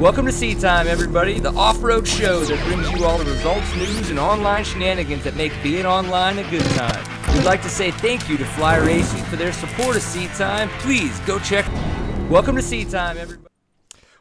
Welcome to Seat Time, everybody, the off-road show that brings you all the results, news, and online shenanigans that make being online a good time. We'd like to say thank you to Fly Racing for their support of Seat Time. Please go check. Welcome to Seat Time, everybody.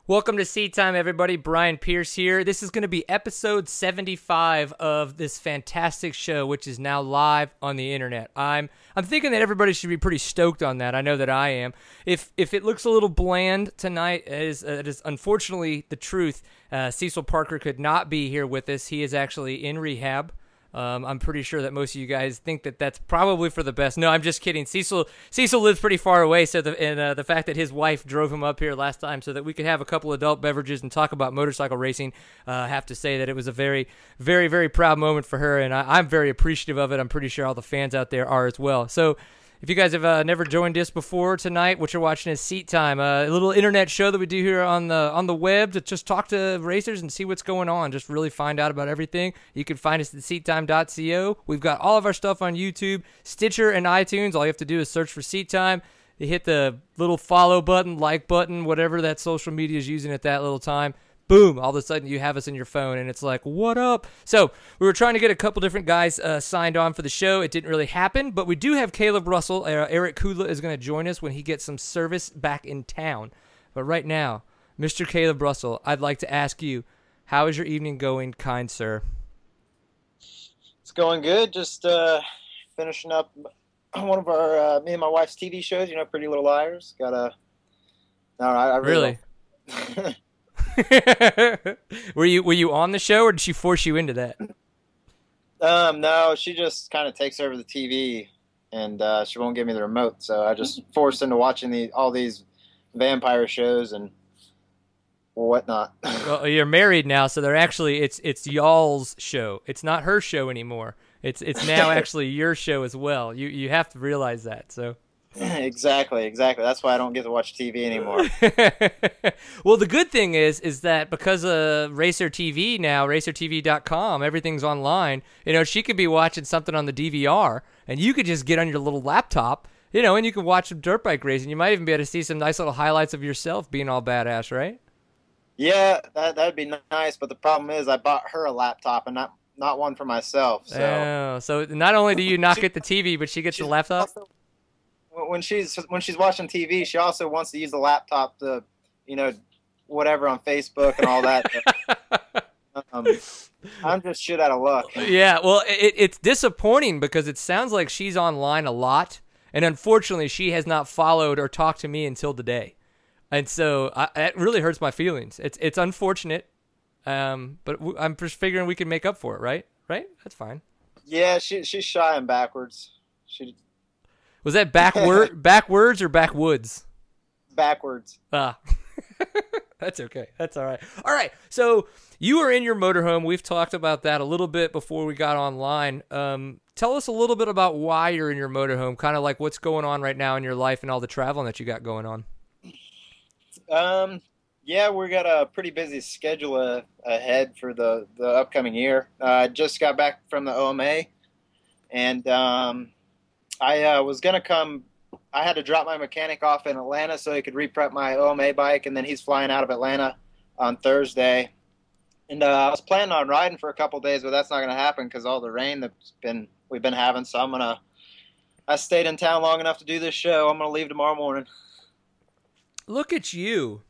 Welcome to Seat Time, everybody. Brian Pierce here. This is going to be episode 75 of this fantastic show, which is now live on the internet. I'm I'm thinking that everybody should be pretty stoked on that. I know that I am. If if it looks a little bland tonight, it is, it is unfortunately the truth. Uh, Cecil Parker could not be here with us. He is actually in rehab. Um, I'm pretty sure that most of you guys think that that's probably for the best. No, I'm just kidding. Cecil Cecil lives pretty far away, so the, and uh, the fact that his wife drove him up here last time so that we could have a couple adult beverages and talk about motorcycle racing, uh, I have to say that it was a very, very, very proud moment for her, and I, I'm very appreciative of it. I'm pretty sure all the fans out there are as well. So if you guys have uh, never joined us before tonight, what you're watching is Seat Time, uh, a little internet show that we do here on the on the web to just talk to racers and see what's going on. Just really find out about everything. You can find us at seattime.co. We've got all of our stuff on YouTube, Stitcher, and iTunes. All you have to do is search for Seat Time. You hit the little follow button, like button, whatever that social media is using at that little time boom, all of a sudden you have us in your phone, and it's like, what up? So we were trying to get a couple different guys uh, signed on for the show. It didn't really happen, but we do have Kailub Russell. Uh, Erek Kudla is going to join us when he gets some service back in town. But right now, Mr. Kailub Russell, I'd like to ask you, how is your evening going, kind sir? It's going good. Just uh, finishing up one of our uh, me and my wife's TV shows. You know, Pretty Little Liars. Got a. No, I, I really. really? were you were you on the show or did she force you into that? Um, no, she just kind of takes over the TV and uh, she won't give me the remote, so I just forced into watching the all these vampire shows and whatnot. well, you're married now, so they're actually it's it's y'all's show. It's not her show anymore. It's it's now actually your show as well. You you have to realize that. So exactly, exactly. That's why I don't get to watch TV anymore. well, the good thing is, is that because of Racer TV now, RacerTV.com, everything's online. You know, she could be watching something on the DVR, and you could just get on your little laptop, you know, and you could watch some dirt bike racing. You might even be able to see some nice little highlights of yourself being all badass, right? Yeah, that that'd be nice. But the problem is, I bought her a laptop and not not one for myself. So, oh, so not only do you not get the TV, but she gets the laptop. Also, when she's when she's watching TV, she also wants to use the laptop to, you know, whatever on Facebook and all that. um, I'm just shit out of luck. Yeah, well, it, it's disappointing because it sounds like she's online a lot, and unfortunately, she has not followed or talked to me until today, and so I, it really hurts my feelings. It's it's unfortunate, um, but w- I'm just figuring we can make up for it, right? Right? That's fine. Yeah, she she's shy and backwards. She was that backward backwards or backwoods? Backwards. Ah. That's okay. That's all right. All right. So you are in your motorhome. We've talked about that a little bit before we got online. Um, tell us a little bit about why you're in your motorhome, kind of like what's going on right now in your life and all the traveling that you got going on. Um, yeah, we got a pretty busy schedule uh, ahead for the the upcoming year. I uh, just got back from the OMA, and um, I uh, was gonna come. I had to drop my mechanic off in Atlanta so he could reprep my OMA bike, and then he's flying out of Atlanta on Thursday. And uh, I was planning on riding for a couple days, but that's not gonna happen because all the rain that's been we've been having. So I'm gonna. I stayed in town long enough to do this show. I'm gonna leave tomorrow morning. Look at you.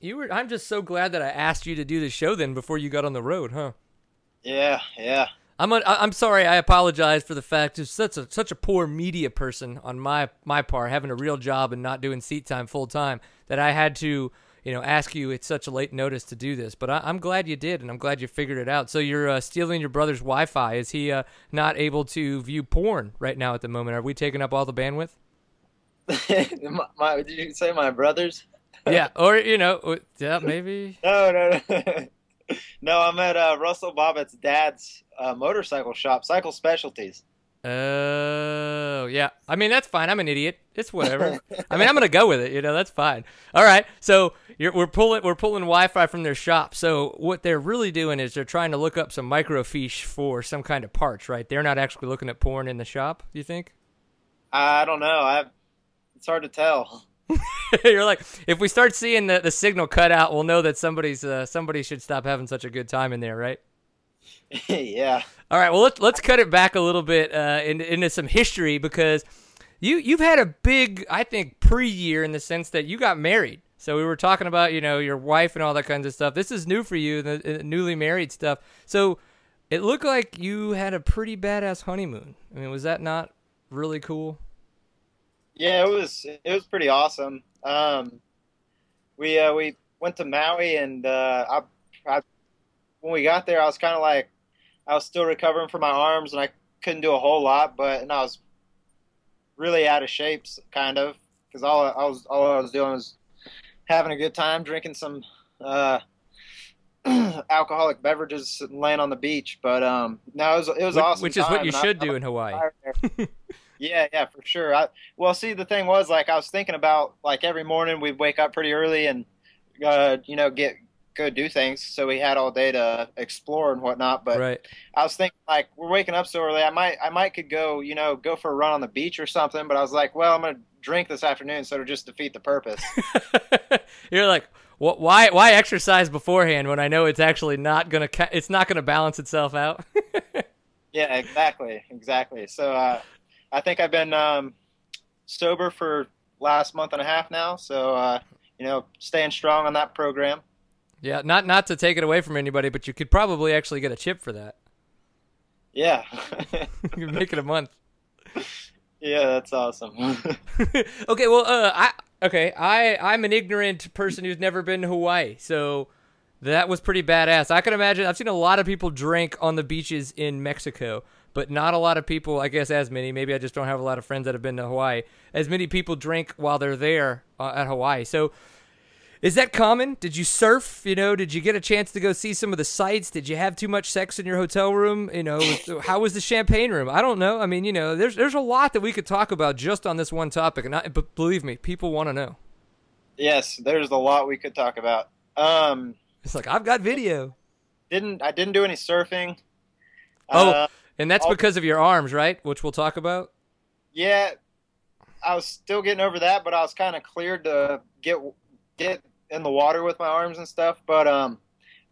You were. I'm just so glad that I asked you to do the show then before you got on the road, huh? Yeah, yeah. I'm a, I'm sorry. I apologize for the fact of such a such a poor media person on my my part, having a real job and not doing seat time full time. That I had to you know ask you at such a late notice to do this. But I, am glad you did, and I'm glad you figured it out. So you're uh, stealing your brother's Wi-Fi. Is he uh, not able to view porn right now at the moment? Are we taking up all the bandwidth? my, my, did you say my brother's? yeah, or you know, yeah, maybe. No, no, no. no, I'm at uh, Russell Bobbitt's dad's uh, motorcycle shop, Cycle Specialties. Oh, yeah. I mean, that's fine. I'm an idiot. It's whatever. I mean, I'm gonna go with it. You know, that's fine. All right. So we're pulling we're pulling Wi-Fi from their shop. So what they're really doing is they're trying to look up some microfiche for some kind of parts, right? They're not actually looking at porn in the shop. Do you think? I don't know. I it's hard to tell. You're like, if we start seeing the, the signal cut out, we'll know that somebody's uh, somebody should stop having such a good time in there, right? yeah. All right. Well, let's let's cut it back a little bit uh, into, into some history because you you've had a big, I think, pre-year in the sense that you got married. So we were talking about you know your wife and all that kinds of stuff. This is new for you, the, the newly married stuff. So it looked like you had a pretty badass honeymoon. I mean, was that not really cool? Yeah, it was. It was pretty awesome. Um, we uh, we went to Maui, and uh, I, I, when we got there, I was kind of like, I was still recovering from my arms, and I couldn't do a whole lot, but and I was really out of shape, kind of, because all I was all I was doing was having a good time, drinking some uh, alcoholic beverages, and laying on the beach. But um, no, it was it was which, awesome. Which is what you should I, do I, in Hawaii. Yeah, yeah, for sure. I, well, see, the thing was, like, I was thinking about, like, every morning we'd wake up pretty early and, uh, you know, get go do things. So we had all day to explore and whatnot. But right. I was thinking, like, we're waking up so early. I might, I might could go, you know, go for a run on the beach or something. But I was like, well, I'm gonna drink this afternoon, so to just defeat the purpose. You're like. Why? Why exercise beforehand when I know it's actually not gonna? It's not gonna balance itself out. yeah, exactly, exactly. So. uh I think I've been um, sober for last month and a half now, so uh, you know, staying strong on that program. Yeah, not not to take it away from anybody, but you could probably actually get a chip for that. Yeah, you can make it a month. Yeah, that's awesome. okay, well, uh, I okay, I I'm an ignorant person who's never been to Hawaii, so that was pretty badass. I can imagine. I've seen a lot of people drink on the beaches in Mexico but not a lot of people, I guess, as many. Maybe I just don't have a lot of friends that have been to Hawaii. As many people drink while they're there uh, at Hawaii. So, is that common? Did you surf? You know, did you get a chance to go see some of the sights? Did you have too much sex in your hotel room? You know, how was the champagne room? I don't know. I mean, you know, there's there's a lot that we could talk about just on this one topic, and I, but believe me, people want to know. Yes, there's a lot we could talk about. Um, it's like I've got video. Didn't I didn't do any surfing. Oh, uh, and that's because of your arms, right? Which we'll talk about. Yeah, I was still getting over that, but I was kind of cleared to get get in the water with my arms and stuff. But um,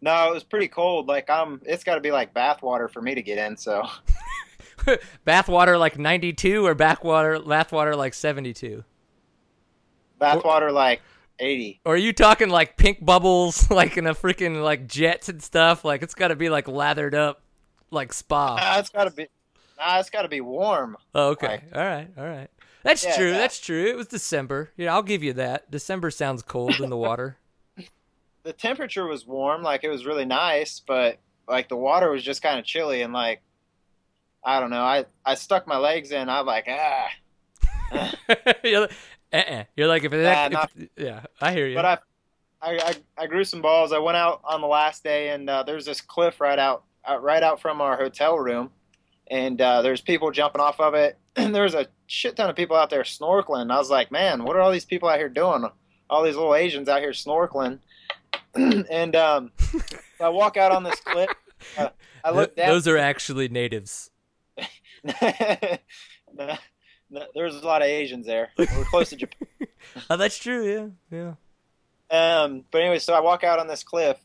no, it was pretty cold. Like I'm, it's got to be like bath water for me to get in. So, bath water like 92 or backwater bathwater bath water like 72. Bath water like 80. Or are you talking like pink bubbles, like in a freaking like jets and stuff? Like it's got to be like lathered up like spa. Nah, it's gotta be. Nah, it's gotta be warm. Oh, okay. Like, all right. All right. That's yeah, true. That's true. It was December. Yeah, I'll give you that. December sounds cold in the water. the temperature was warm, like it was really nice, but like the water was just kind of chilly and like I don't know. I I stuck my legs in. I'm like ah. You're like, uh-uh. You're like if, it, nah, if not, yeah, I hear you. But I, I, I I grew some balls. I went out on the last day, and uh, there's this cliff right out uh, right out from our hotel room, and uh, there's people jumping off of it. And there's a shit ton of people out there snorkeling. I was like, man, what are all these people out here doing? All these little Asians out here snorkeling. and um, I walk out on this cliff. Uh, I look down. Those are actually natives. no, no, there's a lot of Asians there. We're close to Japan. oh, that's true. Yeah, yeah. Um, but anyway, so I walk out on this cliff,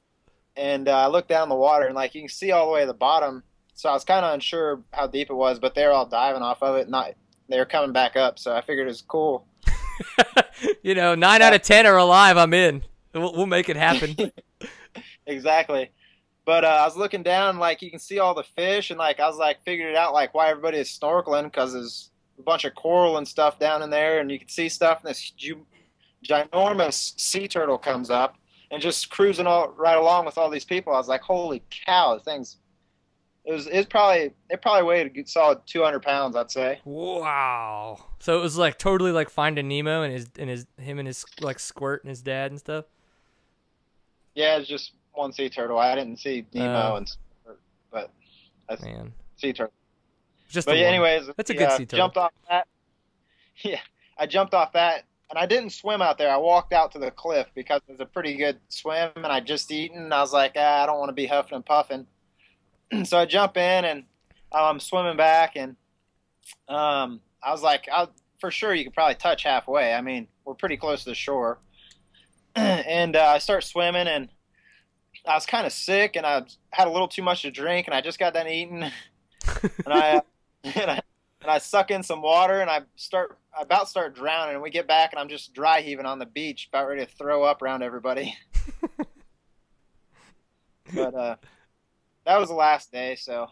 and uh, I look down the water, and like you can see all the way to the bottom. So I was kind of unsure how deep it was, but they're all diving off of it. Not they were coming back up, so I figured it was cool. you know, nine out of ten are alive. I'm in. We'll, we'll make it happen. exactly. But uh, I was looking down, like you can see all the fish, and like I was like figured it out, like why everybody is snorkeling because there's a bunch of coral and stuff down in there, and you can see stuff. And this ginormous sea turtle comes up, and just cruising all right along with all these people. I was like, holy cow, the thing's it was it's probably it probably weighed a good solid 200 pounds i'd say. Wow. So it was like totally like finding nemo and his and his him and his like squirt and his dad and stuff? Yeah it's just one sea turtle. I didn't see nemo uh, and squirt, but that's man. sea turtle. Just but yeah, anyways that's a good yeah, sea turtle. jumped off that. Yeah i jumped off that and I didn't swim out there. I walked out to the cliff because it was a pretty good swim, and I just eaten. And I was like, ah, I don't want to be huffing and puffing. so I jump in and I'm swimming back, and um, I was like, I, for sure you could probably touch halfway. I mean, we're pretty close to the shore. and uh, I start swimming, and I was kind of sick, and I had a little too much to drink, and I just got done eating, and I and I and I suck in some water, and I start I about start drowning, and we get back, and I'm just dry heaving on the beach, about ready to throw up around everybody. but uh, that was the last day, so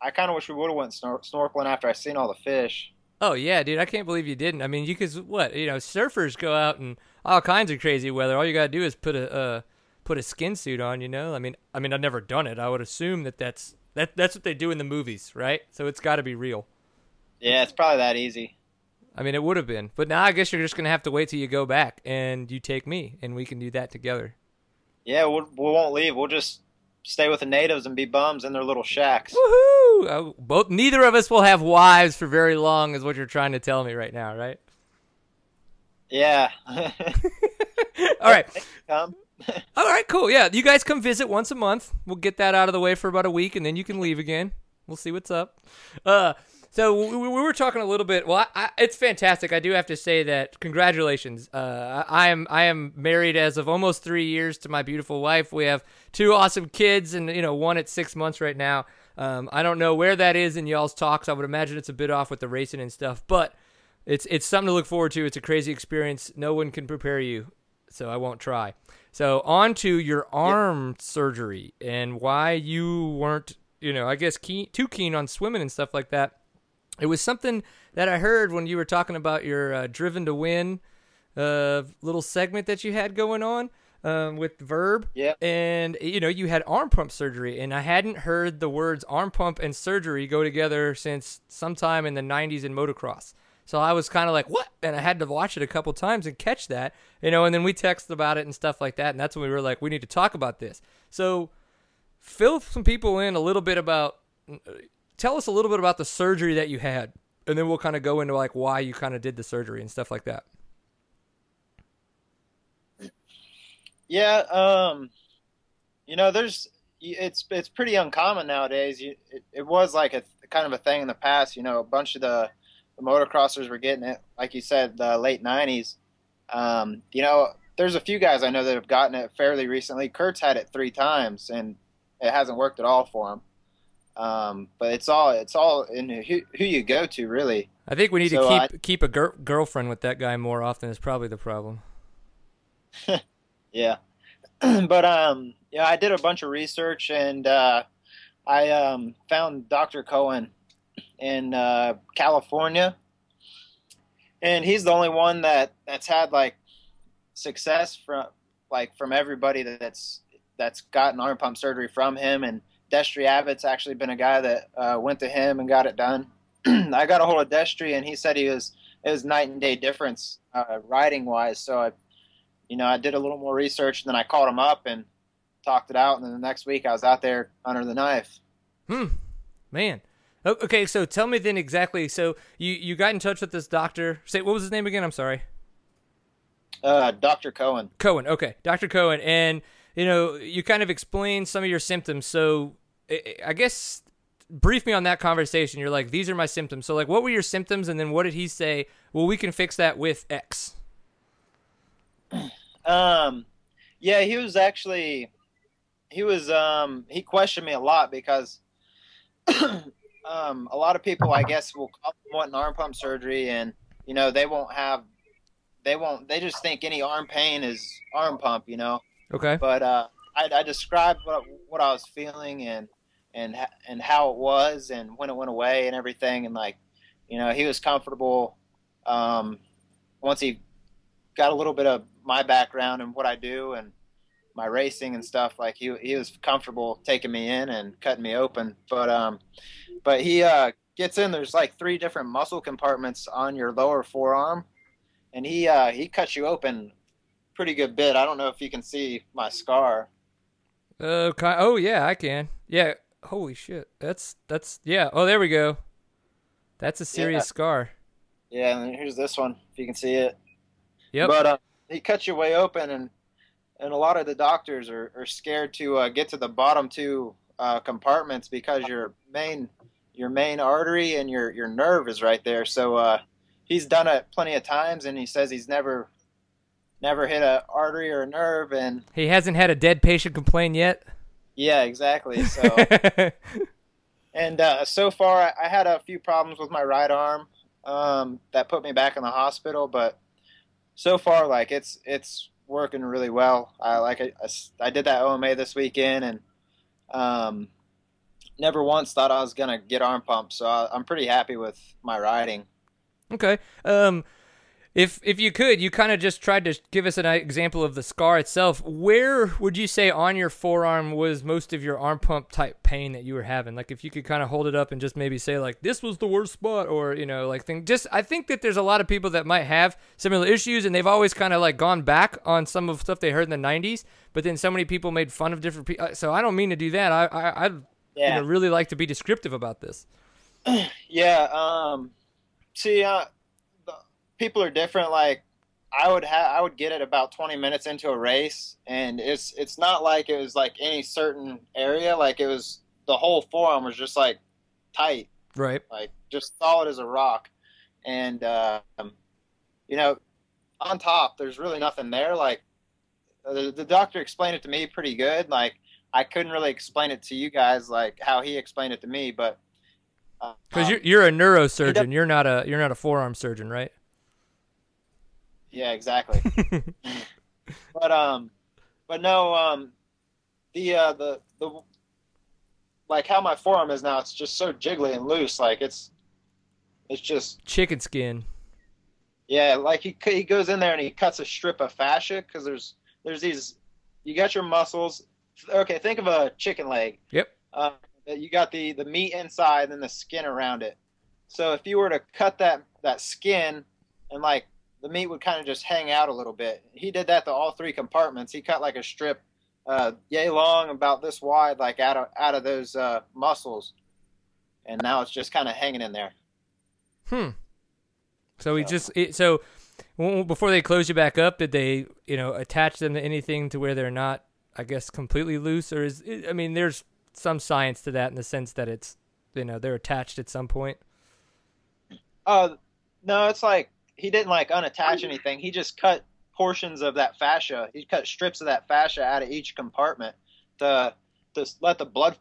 I kind of wish we would have went snor- snorkeling after I seen all the fish. Oh yeah, dude! I can't believe you didn't. I mean, you could what? You know, surfers go out in all kinds of crazy weather. All you gotta do is put a uh, put a skin suit on. You know, I mean, I mean, I've never done it. I would assume that that's that that's what they do in the movies, right? So it's got to be real. Yeah, it's probably that easy. I mean, it would have been, but now I guess you're just gonna have to wait till you go back and you take me, and we can do that together. Yeah, we'll, we won't leave. We'll just stay with the natives and be bums in their little shacks. Woohoo! Uh, both neither of us will have wives for very long, is what you're trying to tell me right now, right? Yeah. All right. All right, cool. Yeah, you guys come visit once a month. We'll get that out of the way for about a week, and then you can leave again. We'll see what's up. Uh, so we, we were talking a little bit. Well, I, I, it's fantastic. I do have to say that congratulations. Uh, I, I am I am married as of almost three years to my beautiful wife. We have two awesome kids, and you know one at six months right now. Um, I don't know where that is in y'all's talks. I would imagine it's a bit off with the racing and stuff, but it's it's something to look forward to. It's a crazy experience. No one can prepare you, so I won't try. So on to your arm yep. surgery and why you weren't, you know, I guess keen, too keen on swimming and stuff like that. It was something that I heard when you were talking about your uh, driven to win uh, little segment that you had going on um, with Verb. Yeah. And you know, you had arm pump surgery, and I hadn't heard the words arm pump and surgery go together since sometime in the '90s in motocross. So I was kind of like, what? And I had to watch it a couple times and catch that, you know, and then we texted about it and stuff like that. And that's when we were like, we need to talk about this. So fill some people in a little bit about, tell us a little bit about the surgery that you had. And then we'll kind of go into like why you kind of did the surgery and stuff like that. Yeah. Um, you know, there's, it's, it's pretty uncommon nowadays. You, it, it was like a kind of a thing in the past, you know, a bunch of the, the motocrossers were getting it, like you said, the late '90s. Um, you know, there's a few guys I know that have gotten it fairly recently. Kurt's had it three times, and it hasn't worked at all for him. Um, but it's all it's all in who, who you go to, really. I think we need so to keep I, keep a gir- girlfriend with that guy more often. Is probably the problem. yeah, but um, yeah, I did a bunch of research and uh, I um, found Dr. Cohen in uh, California, and he's the only one that that's had like success from like from everybody that's that's gotten arm pump surgery from him. And Destry Abbott's actually been a guy that uh, went to him and got it done. I got a hold of Destry, and he said he was it was night and day difference uh, riding wise. So I, you know, I did a little more research, and then I called him up and talked it out. And then the next week, I was out there under the knife. Hmm, man. Okay, so tell me then exactly. So you you got in touch with this doctor. Say what was his name again? I'm sorry. Uh, Doctor Cohen. Cohen. Okay, Doctor Cohen, and you know you kind of explain some of your symptoms. So I guess brief me on that conversation. You're like, these are my symptoms. So like, what were your symptoms, and then what did he say? Well, we can fix that with X. Um, yeah, he was actually he was um he questioned me a lot because um, a lot of people, I guess, will want an arm pump surgery, and you know they won't have, they won't, they just think any arm pain is arm pump, you know. Okay. But uh, I, I described what what I was feeling and and and how it was and when it went away and everything, and like, you know, he was comfortable. Um, once he got a little bit of my background and what I do and my racing and stuff, like he he was comfortable taking me in and cutting me open. But um, but he uh, gets in. There's like three different muscle compartments on your lower forearm, and he uh, he cuts you open pretty good bit. I don't know if you can see my scar. Uh, oh yeah, I can. Yeah. Holy shit. That's that's yeah. Oh, there we go. That's a serious yeah. scar. Yeah, and here's this one. If you can see it. Yep. But uh, he cuts your way open, and and a lot of the doctors are, are scared to uh, get to the bottom two uh, compartments because your main your main artery and your your nerve is right there. So uh, he's done it plenty of times, and he says he's never never hit a artery or a nerve, and he hasn't had a dead patient complain yet. Yeah, exactly. So, and uh, so far, I, I, had a few problems with my right arm um, that put me back in the hospital, but so far, like it's it's working really well. I like I, I, did that OMA this weekend, and um, never once thought I was gonna get arm pumps. So I, I'm pretty happy with my riding. Okay. Um, if if you could, you kind of just tried to give us an example of the scar itself. Where would you say on your forearm was most of your arm pump type pain that you were having? Like if you could kind of hold it up and just maybe say like this was the worst spot, or you know like thing. Just I think that there's a lot of people that might have similar issues, and they've always kind of like gone back on some of stuff they heard in the '90s. But then so many people made fun of different people. So I don't mean to do that. I I I'd yeah. you know, really like to be descriptive about this. yeah. Um. See. Uh people are different. Like I would have, I would get it about 20 minutes into a race, and it's it's not like it was like any certain area. Like it was the whole forearm was just like tight, right? Like just solid as a rock, and um, you know, on top there's really nothing there. Like the, the doctor explained it to me pretty good. Like I couldn't really explain it to you guys like how he explained it to me, but because uh, you're you're a neurosurgeon, you're not a you're not a forearm surgeon, right? Yeah, exactly. but um, but no, um, the uh, the the like how my forearm is now, it's just so jiggly and loose. Like it's it's just chicken skin. Yeah, like he he goes in there and he cuts a strip of fascia because there's there's these you got your muscles. Okay, think of a chicken leg. Yep. Uh, you got the the meat inside and the skin around it. So if you were to cut that that skin and like the meat would kind of just hang out a little bit. He did that to all three compartments. He cut like a strip, uh, yay long, about this wide, like out of out of those uh, muscles, and now it's just kind of hanging in there. Hmm. So he just it, so before they close you back up, did they you know attach them to anything to where they're not, I guess, completely loose, or is I mean, there's some science to that in the sense that it's you know they're attached at some point. Uh, no, it's like he didn't like unattach anything. He just cut portions of that fascia. He cut strips of that fascia out of each compartment to to let the blood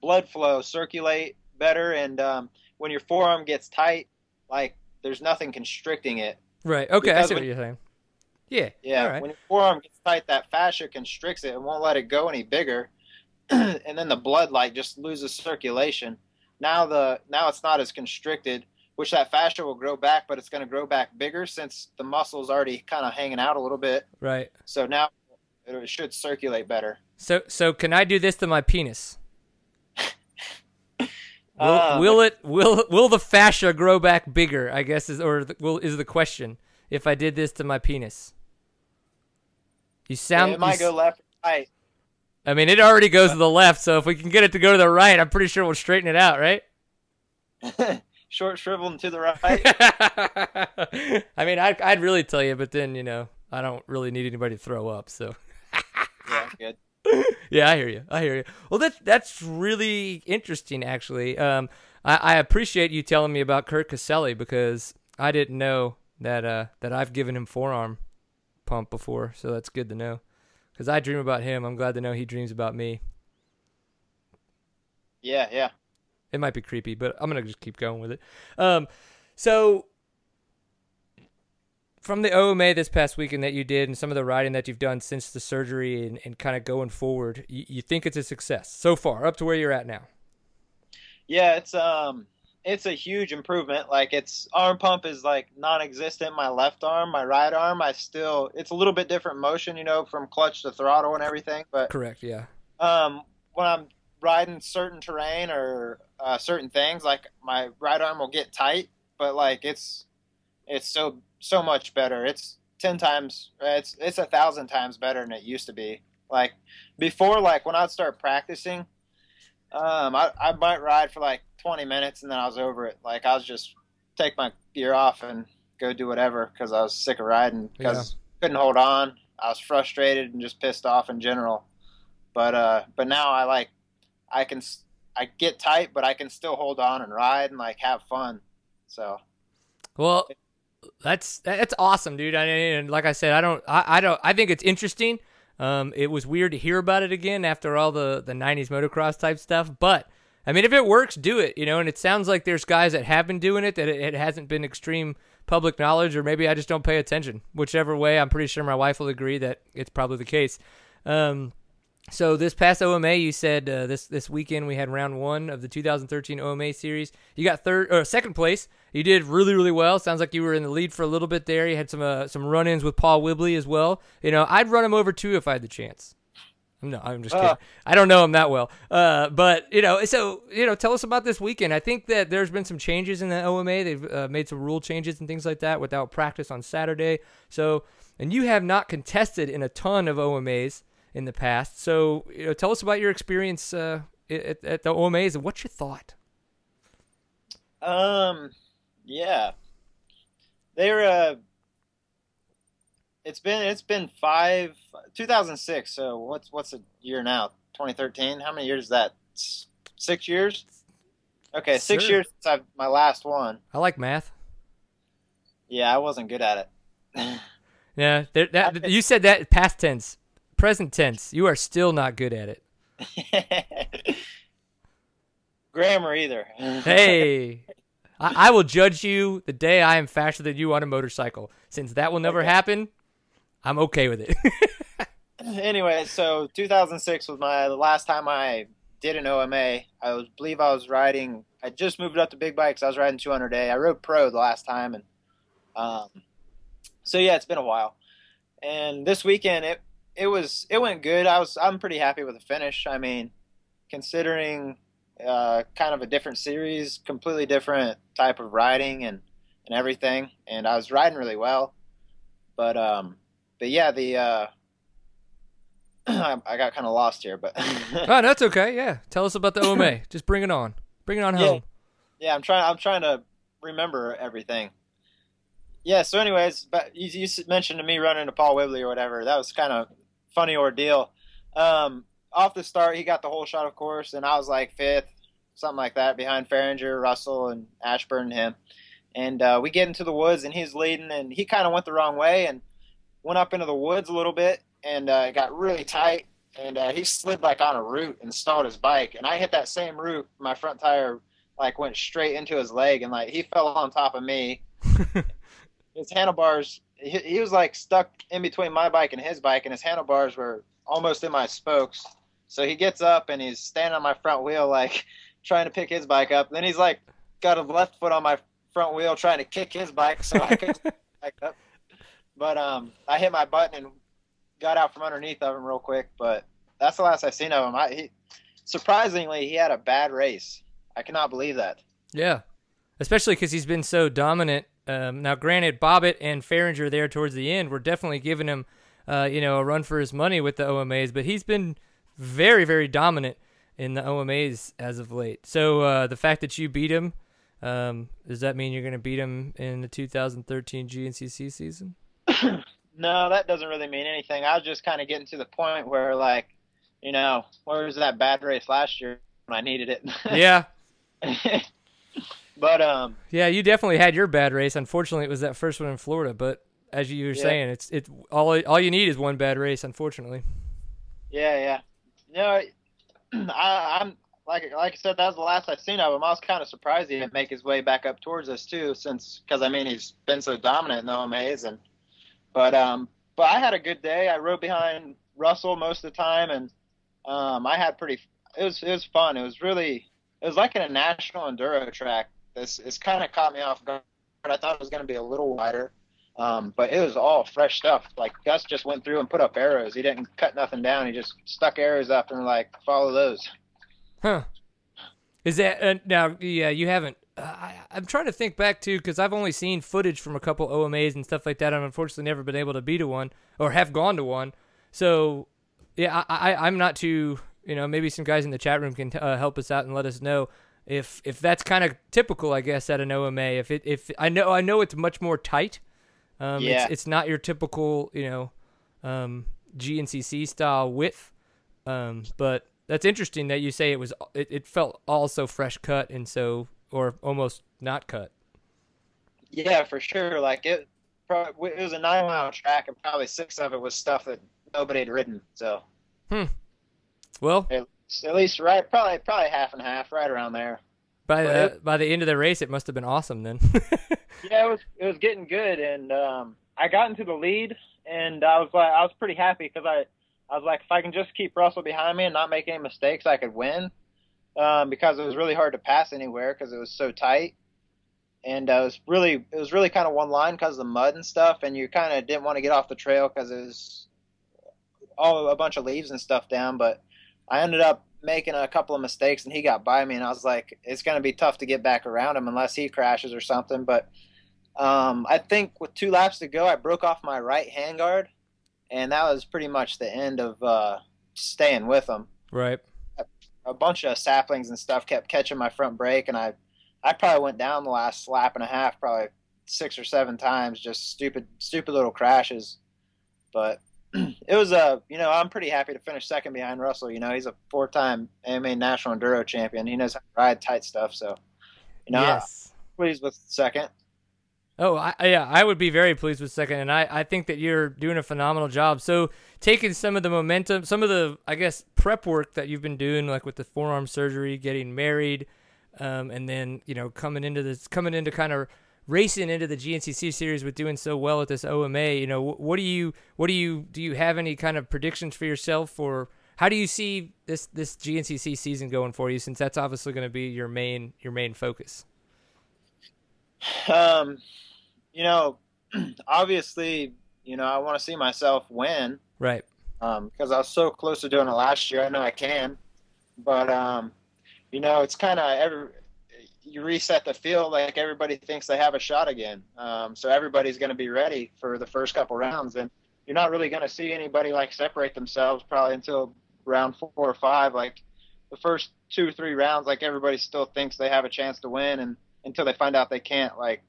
blood flow circulate better. And um, when your forearm gets tight, like there's nothing constricting it. Right. Okay. Because I see what you're saying. Yeah. Yeah. Right. When your forearm gets tight, that fascia constricts it and won't let it go any bigger. and then the blood like just loses circulation. Now the now it's not as constricted which that fascia will grow back, but it's going to grow back bigger since the muscle's already kind of hanging out a little bit. Right. So now it should circulate better. So, so can I do this to my penis? Will, uh, will, it will will the fascia grow back bigger? I guess is or the, will is the question. If I did this to my penis, you sound. It might go left, right. I mean, it already goes to the left, so if we can get it to go to the right, I'm pretty sure we'll straighten it out, right? short shriveled and to the right. I mean, I'd, I'd really tell you, but then, you know, I don't really need anybody to throw up, so. yeah, good. yeah, I hear you. I hear you. Well, that's that's really interesting, actually. Um, I, I appreciate you telling me about Kurt Caselli because I didn't know that uh, that I've given him forearm pump before, so that's good to know. Because I dream about him, I'm glad to know he dreams about me. Yeah, yeah. It might be creepy, but I'm gonna just keep going with it. Um, so from the OMA this past weekend that you did, and some of the riding that you've done since the surgery, and, and kind of going forward, you, you think it's a success so far, up to where you're at now? Yeah, it's um, it's a huge improvement. Like it's arm pump is like non-existent. My left arm, my right arm, I still it's a little bit different motion, you know, from clutch to throttle and everything. But correct, yeah. Um, when I'm riding certain terrain or uh, certain things, like my right arm will get tight, but like it's it's so so much better. It's ten times, it's it's a thousand times better than it used to be. Like before, like when I'd start practicing, um, I I might ride for like twenty minutes and then I was over it. Like I was just take my gear off and go do whatever because I was sick of riding because yeah. couldn't hold on. I was frustrated and just pissed off in general. But uh, but now I like I can I get tight, but I can still hold on and ride and like have fun. So, well, that's that's awesome, dude. I, and like I said, I don't, I, I don't, I think it's interesting. Um, it was weird to hear about it again after all the the '90s motocross type stuff, but I mean, if it works, do it. You know, and it sounds like there's guys that have been doing it that it, it hasn't been extreme public knowledge, or maybe I just don't pay attention. Whichever way, I'm pretty sure my wife will agree that it's probably the case. Um, so this past OMA, you said uh, this this weekend we had round one of the 2013 OMA series. You got third or second place. You did really really well. Sounds like you were in the lead for a little bit there. You had some uh, some run-ins with Paul Whibley as well. You know, I'd run him over too if I had the chance. No, I'm just kidding. Uh, I don't know him that well. Uh, but you know, so you know, tell us about this weekend. I think that there's been some changes in the OMA. They've uh, made some rule changes and things like that without practice on Saturday. So, and you have not contested in a ton of OMAs in the past. So, you know, tell us about your experience uh, at, at the OMAs and what's your thought? Um, yeah, they're uh, it's been it's been five 2006. So what's what's a year now? 2013. How many years is that? Six years. Okay, six sure. years since I've my last one. I like math. Yeah, I wasn't good at it. yeah, there, that, you said that past tense present tense. You are still not good at it. Grammar either. hey, I, I, will judge you the day I am faster than you on a motorcycle. Since that will never okay. happen, I'm okay with it. anyway, so 2006 was my the last time I did an OMA. I was, believe I was riding. I just moved up to big bikes. I was riding 200 a. I rode pro the last time, and um, so yeah, it's been a while. And this weekend, it it was it went good. I was I'm pretty happy with the finish. I mean, considering uh, kind of a different series, completely different type of riding and and everything, and I was riding really well. But um, but yeah, the uh, I got kind of lost here, but oh, that's okay. Yeah, tell us about the OMA. Just bring it on. Bring it on home. Yeah, yeah I'm trying. I'm trying to remember everything. Yeah. So, anyways, but you, you mentioned to me running to Paul Whibley or whatever. That was kind of funny ordeal. Um, off the start, he got the whole shot, of course, and I was like fifth, something like that, behind Fahringer, Russell, and Ashburn and him. And uh, we get into the woods, and he's leading, and he kind of went the wrong way and went up into the woods a little bit, and uh, it got really tight. And uh, he slid like on a root and stalled his bike, and I hit that same root. My front tire like went straight into his leg, and like he fell on top of me. his handlebars he, he was like stuck in between my bike and his bike, and his handlebars were almost in my spokes. So he gets up and he's standing on my front wheel, like trying to pick his bike up. Then he's like got his left foot on my front wheel, trying to kick his bike, so I could back up. But um, I hit my button and got out from underneath of him real quick. But that's the last I've seen of him. I, he, surprisingly, he had a bad race. I cannot believe that. Yeah, especially because he's been so dominant um, now, granted, Bobbitt and Fahringer there towards the end were definitely giving him, uh, you know, a run for his money with the OMAs, but he's been very, very dominant in the OMAs as of late. So uh, the fact that you beat him, um, does that mean you're going to beat him in the 2013 GNCC season? no, that doesn't really mean anything. I was just kind of getting to the point where, like, you know, where was that bad race last year when I needed it? yeah. But um, yeah, you definitely had your bad race. Unfortunately, it was that first one in Florida. But as you were yeah. saying, it's it all all you need is one bad race. Unfortunately. Yeah, yeah. You know, I, I'm like like I said, that was the last I've seen of him. I was kind of surprised he didn't make his way back up towards us too, since because I mean he's been so dominant in the OMAs and. But um, but I had a good day. I rode behind Russell most of the time, and um, I had pretty. It was it was fun. It was really it was like in a national enduro track this it's kind of caught me off guard. I thought it was going to be a little wider, um, but it was all fresh stuff. Like Gus just went through and put up arrows. He didn't cut nothing down. He just stuck arrows up and like follow those. Huh? Is that uh, now? Yeah, you haven't. Uh, I, am trying to think back to because I've only seen footage from a couple OMAs and stuff like that. I've unfortunately never been able to be to one or have gone to one. So yeah, I, I I'm not too. You know, maybe some guys in the chat room can uh, help us out and let us know if if that's kind of typical, I guess at an OMA. If it if I know I know it's much more tight. Um, yeah. It's, it's not your typical you know um, GNCC style width. Um, but that's interesting that you say it was it, it felt all so fresh cut and so or almost not cut. Yeah, for sure. Like it, probably, it was a nine mile track, and probably six of it was stuff that nobody had ridden. So, hmm. Well, at, at least right, probably probably half and half, right around there. by the, by the end of the race, it must have been awesome then. Yeah, it was it was getting good, and um, I got into the lead, and I was like, I was pretty happy because I I was like, if I can just keep Russell behind me and not make any mistakes, I could win. Um, because it was really hard to pass anywhere because it was so tight, and uh, it was really it was really kind of one line because of the mud and stuff, and you kind of didn't want to get off the trail because it was all a bunch of leaves and stuff down. But I ended up making a couple of mistakes, and he got by me, and I was like, it's going to be tough to get back around him unless he crashes or something. But um, I think with two laps to go, I broke off my right handguard, and that was pretty much the end of uh, staying with him. right. A bunch of saplings and stuff kept catching my front brake, and I, I probably went down the last lap and a half, probably six or seven times, just stupid, stupid little crashes. But it was a, you know, I'm pretty happy to finish second behind Russell. You know, he's a four-time AMA National Enduro Champion. He knows how to ride tight stuff, so you know, yes. I'm pleased with second. Oh, I, I- yeah, I would be very pleased with second, and I, I think that you're doing a phenomenal job. So, taking some of the momentum, some of the, I guess, prep work that you've been doing, like with the forearm surgery, getting married, um, and then you know coming into this, coming into kind of racing into the GNCC series with doing so well at this OMA. You know, what do you, what do you, do you have any kind of predictions for yourself, or how do you see this this GNCC season going for you? Since that's obviously going to be your main your main focus. Um, you know, obviously, you know, I want to see myself win Right. um, because I was so close to doing it last year. I know I can, but um, you know, it's kind of every you reset the field like everybody thinks they have a shot again. Um, so everybody's going to be ready for the first couple rounds, and you're not really going to see anybody like separate themselves probably until round four or five. Like the first two or three rounds, like everybody still thinks they have a chance to win, and until they find out they can't, like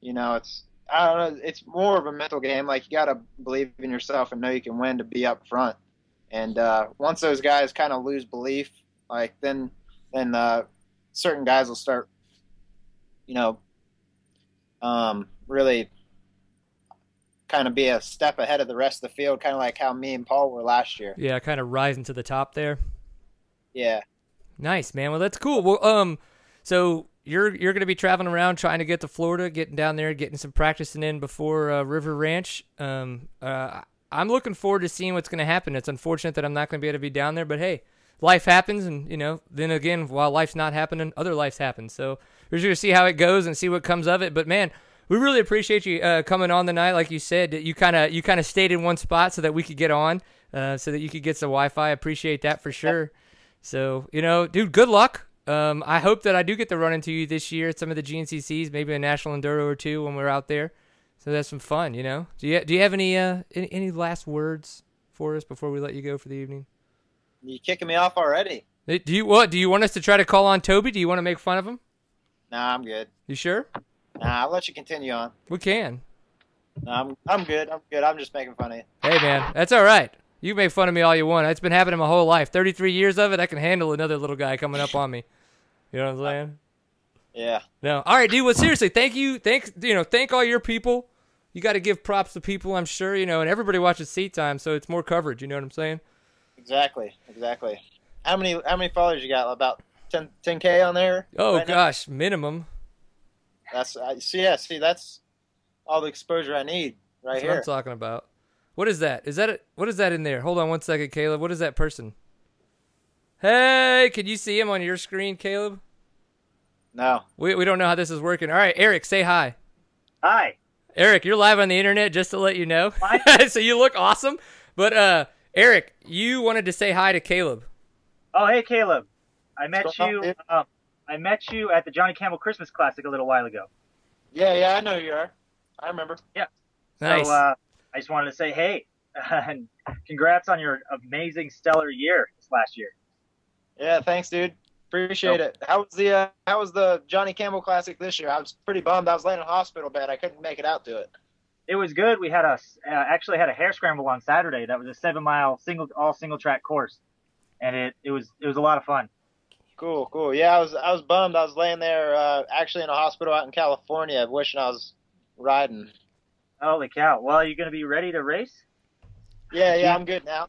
you know, it's I don't know. It's more of a mental game. Like you got to believe in yourself and know you can win to be up front. And uh, once those guys kind of lose belief, like then then uh, certain guys will start, you know, um, really kind of be a step ahead of the rest of the field, kind of like how me and Paul were last year. Yeah, kind of rising to the top there. Yeah. Nice, man. Well, that's cool. Well, um, so you're you're gonna be traveling around trying to get to Florida, getting down there, getting some practicing in before uh, River Ranch. Um, uh, I'm looking forward to seeing what's gonna happen. It's unfortunate that I'm not gonna be able to be down there, but hey, life happens, and you know, then again, while life's not happening, other lives happen. So we're just gonna see how it goes and see what comes of it. But man. We really appreciate you uh, coming on the night, like you said. You kind of you kind of stayed in one spot so that we could get on, uh, so that you could get some Wi-Fi. Appreciate that for sure. So, you know, dude, good luck. Um, I hope that I do get to run into you this year at some of the GNCCs, maybe a national enduro or two when we're out there. So that's some fun, you know. Do you do you have any uh any, any last words for us before we let you go for the evening? You kicking me off already? Do you what? Do you want us to try to call on Toby? Do you want to make fun of him? Nah, I'm good. You sure? Nah, I'll let you continue on. We can. Nah, I'm I'm good. I'm good. I'm just making fun of you. Hey man, that's all right. You make fun of me all you want. It's been happening my whole life. Thirty-three years of it. I can handle another little guy coming up on me. You know what I'm saying? Yeah. No. All right, dude. Well, seriously, thank you. Thank you know, thank all your people. You got to give props to people, I'm sure, you know, and everybody watches Seat Time, so it's more coverage. You know what I'm saying? Exactly, exactly. How many how many followers you got? About 10 k on there. Oh right now? gosh, minimum. That's I see. Yeah, see, that's all the exposure I need right That's what here. I'm talking about. What is that? Is that a, what is that in there? Hold on one second, Kailub. What is that person? Hey, can you see him on your screen, Kailub? No, We we don't know how this is working. All right, Erek, say hi. Hi. Erek, you're live on the internet just to let you know. Hi. So you look awesome. But uh Erek, you wanted to say hi to Kailub. Oh, hey, Caleb. I met What's you. dude? Um, I met you at the Johnny Campbell Christmas Classic a little while ago. yeah, yeah, I know who you are. I remember. Yeah. Nice. So uh, I just wanted to say, hey, and congrats on your amazing, stellar year this last year. Yeah, thanks, dude. Appreciate it. How was the uh, How was the Johnny Campbell Classic this year? I was pretty bummed. I was laying in a hospital bed. I couldn't make it out to it. It was good. We had a uh, actually had a hair scramble on Saturday. That was a seven mile single all single track course, and it, it was it was a lot of fun. Cool, cool. Yeah, I was I was bummed. I was laying there uh, actually in a hospital out in California, wishing I was riding. Holy cow! Well, are you going to be ready to race? Yeah, yeah, I'm good now.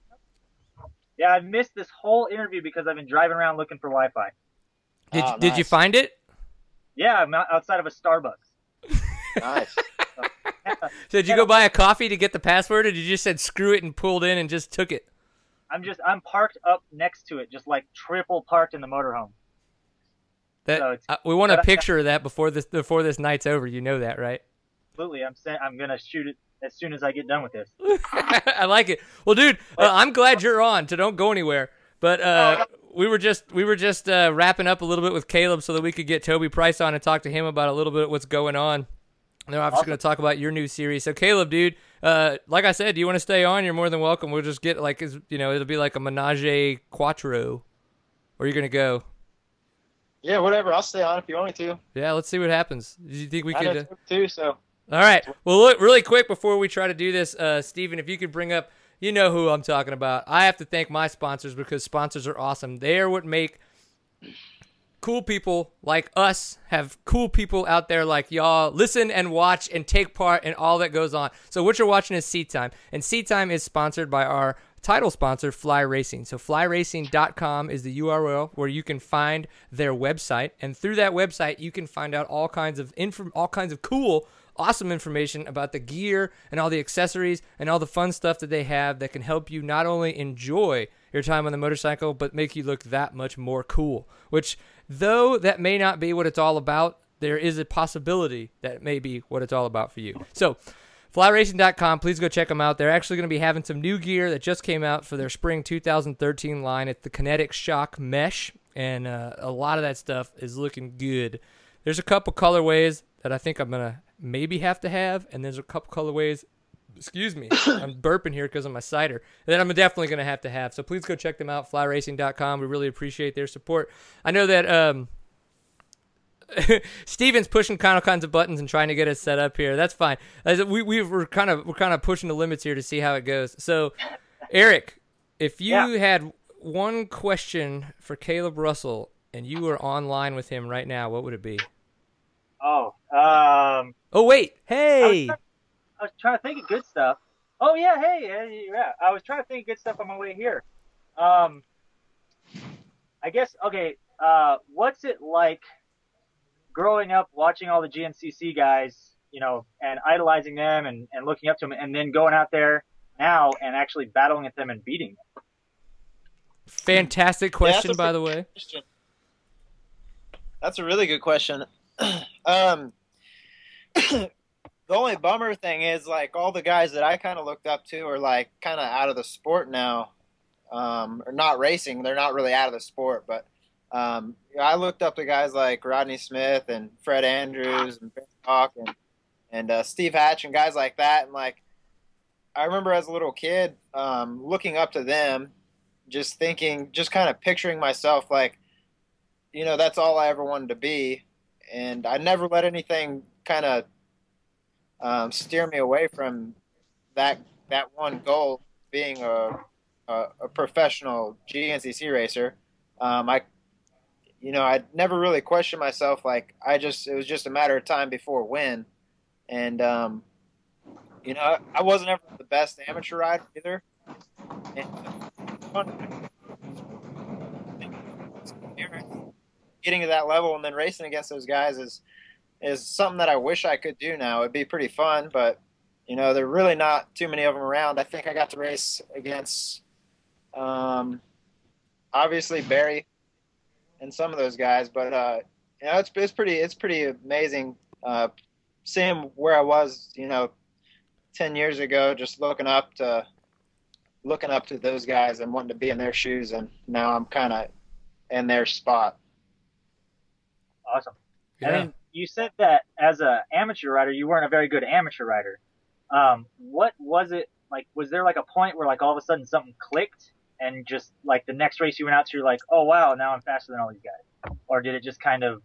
Yeah, I missed this whole interview because I've been driving around looking for Wi-Fi. Did Oh, Did you find it? Yeah, I'm outside of a Starbucks. Nice. So did you go buy a coffee to get the password, or did you just said screw it and pulled in and just took it? I'm just I'm parked up next to it, just like triple parked in the motorhome. That So it's- uh, we want a but I- picture of that before this before this night's over. You know that, right? Absolutely, I'm saying I'm gonna shoot it as soon as I get done with this. I like it. Well, dude, uh, I'm glad you're on. So don't go anywhere. But uh, we were just we were just uh, wrapping up a little bit with Kailub so that we could get Toby Price on and talk to him about a little bit of what's going on. Then I'm just going to talk about your new series. So Kailub, dude, uh, like I said, do you want to stay on? You're more than welcome. We'll just get like is- you know it'll be like a menage a quattro. Where you going to go? yeah, whatever. I'll stay on if you want me to. Yeah, let's see what happens. Do you think we I could? Uh, too. So All right. Well, look, really quick before we try to do this, uh, Steven, if you could bring up, you know who I'm talking about. I have to thank my sponsors because sponsors are awesome. They are what make cool people like us have cool people out there like y'all listen and watch and take part in all that goes on. So what you're watching is Seat Time, and Seat Time is sponsored by our title sponsor, Fly Racing. So flyracing.com is the URL where you can find their website, and through that website you can find out all kinds of inf- all kinds of cool awesome information about the gear and all the accessories and all the fun stuff that they have that can help you not only enjoy your time on the motorcycle but make you look that much more cool which though that may not be what it's all about there is a possibility that it may be what it's all about for you so flyracing.com please go check them out they're actually going to be having some new gear that just came out for their spring 2013 line it's the kinetic shock mesh and uh, a lot of that stuff is looking good there's a couple colorways that I think I'm gonna maybe have to have, and there's a couple colorways. Excuse me, I'm burping here because of my cider. That I'm definitely gonna have to have. So please go check them out, flyracing.com. We really appreciate their support. I know that um, Steven's pushing kind of kinds of buttons and trying to get us set up here. That's fine. As we we we're kind of we're kind of pushing the limits here to see how it goes. So, Erek, if you Yeah. had one question for Kailub Russell and you were online with him right now, what would it be? Oh, um, Oh wait, hey. I was trying to think of good stuff. Oh yeah, hey, hey, yeah. I was trying to think of good stuff on my way here. Um, I guess okay. Uh, what's it like growing up watching all the GNCC guys, you know, and idolizing them and, and looking up to them, and then going out there now and actually battling at them and beating them? Fantastic question, that's a by the way. question. That's a really good question. um, the only bummer thing is like all the guys that I kind of looked up to are like kind of out of the sport now, um, or not racing. They're not really out of the sport, but um, I looked up to guys like Rodney Smith and Fred Andrews and Ben Hawk and and uh, Steve Hatch and guys like that. And like, I remember as a little kid um, looking up to them, just thinking, just kind of picturing myself like, you know, that's all I ever wanted to be, and I never let anything kind of um, steer me away from that that one goal, being a a, a professional GNCC racer. Um, I, you know, I never really questioned myself. Like I just, it was just a matter of time before when, and um, you know, I, wasn't ever the best amateur rider either. And, getting to that level and then racing against those guys is is something that I wish I could do now. It'd be pretty fun, but you know, there are really not too many of them around. I think I got to race against um, obviously Barry and some of those guys, but uh, you know, it's it's pretty it's pretty amazing uh, seeing where I was, you know, ten years ago, just looking up to looking up to those guys and wanting to be in their shoes, and now I'm kind of in their spot. Awesome. Yeah. And then you said that as a amateur rider, you weren't a very good amateur rider. Um, what was it like? Was there like a point where like all of a sudden something clicked and just like the next race you went out to, you're like, oh wow, now I'm faster than all these guys, or did it just kind of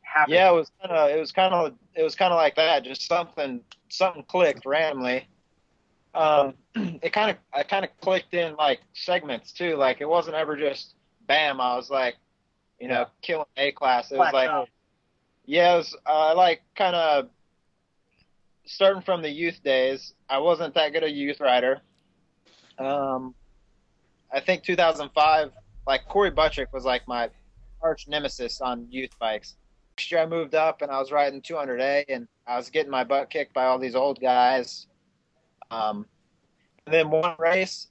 happen? Yeah, it was kind of it was kind of it was kind of like that. Just something something clicked randomly. Um, it kind of I kind of clicked in like segments too. Like it wasn't ever just bam. I was like, you know, killing A class. It was like. It was uh, like kind of starting from the youth days, I wasn't that good a youth rider. Um, I think 2005, like Corey Buttrick was like my arch nemesis on youth bikes. Next year I moved up and I was riding 200A and I was getting my butt kicked by all these old guys. Um, and then one race,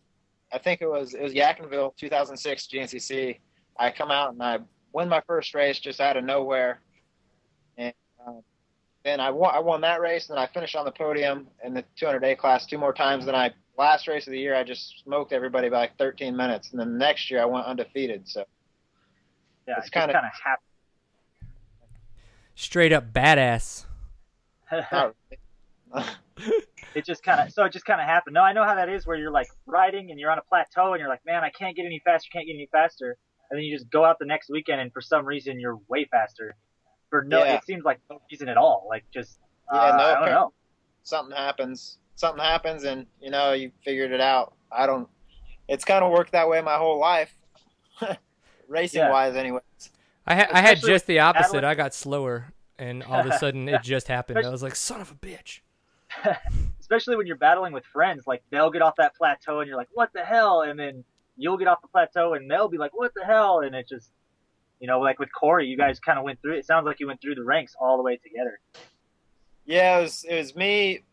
I think it was it was Yadkinville 2006 GNCC. I come out and I win my first race just out of nowhere, then I won I won that race and then I finished on the podium in the 200A class two more times. Then I last race of the year I just smoked everybody by like 13 minutes, and then the next year I went undefeated. So Yeah, It's it's kinda- kind of happened. Straight up badass. it just kind of so it just kind of happened. No, I know how that is where you're like riding and you're on a plateau and you're like, man, I can't get any faster, can't get any faster, and then you just go out the next weekend and for some reason you're way faster. For no, Yeah. it seems like no reason at all. Like just Yeah, uh, no, I don't know. something happens. Something happens, and you know you figured it out. I don't. It's kind of worked that way my whole life, racing Yeah. wise, anyways. I, ha- I had just the opposite. battling- I got slower, and all of a sudden it just happened. I was like, son of a bitch. Especially when you're battling with friends, like they'll get off that plateau and you're like, what the hell? And then you'll get off the plateau and they'll be like, what the hell? And it just, you know, like with Corey, you guys kind of went through. It sounds like you went through the ranks all the way together. Yeah, it was. It was me.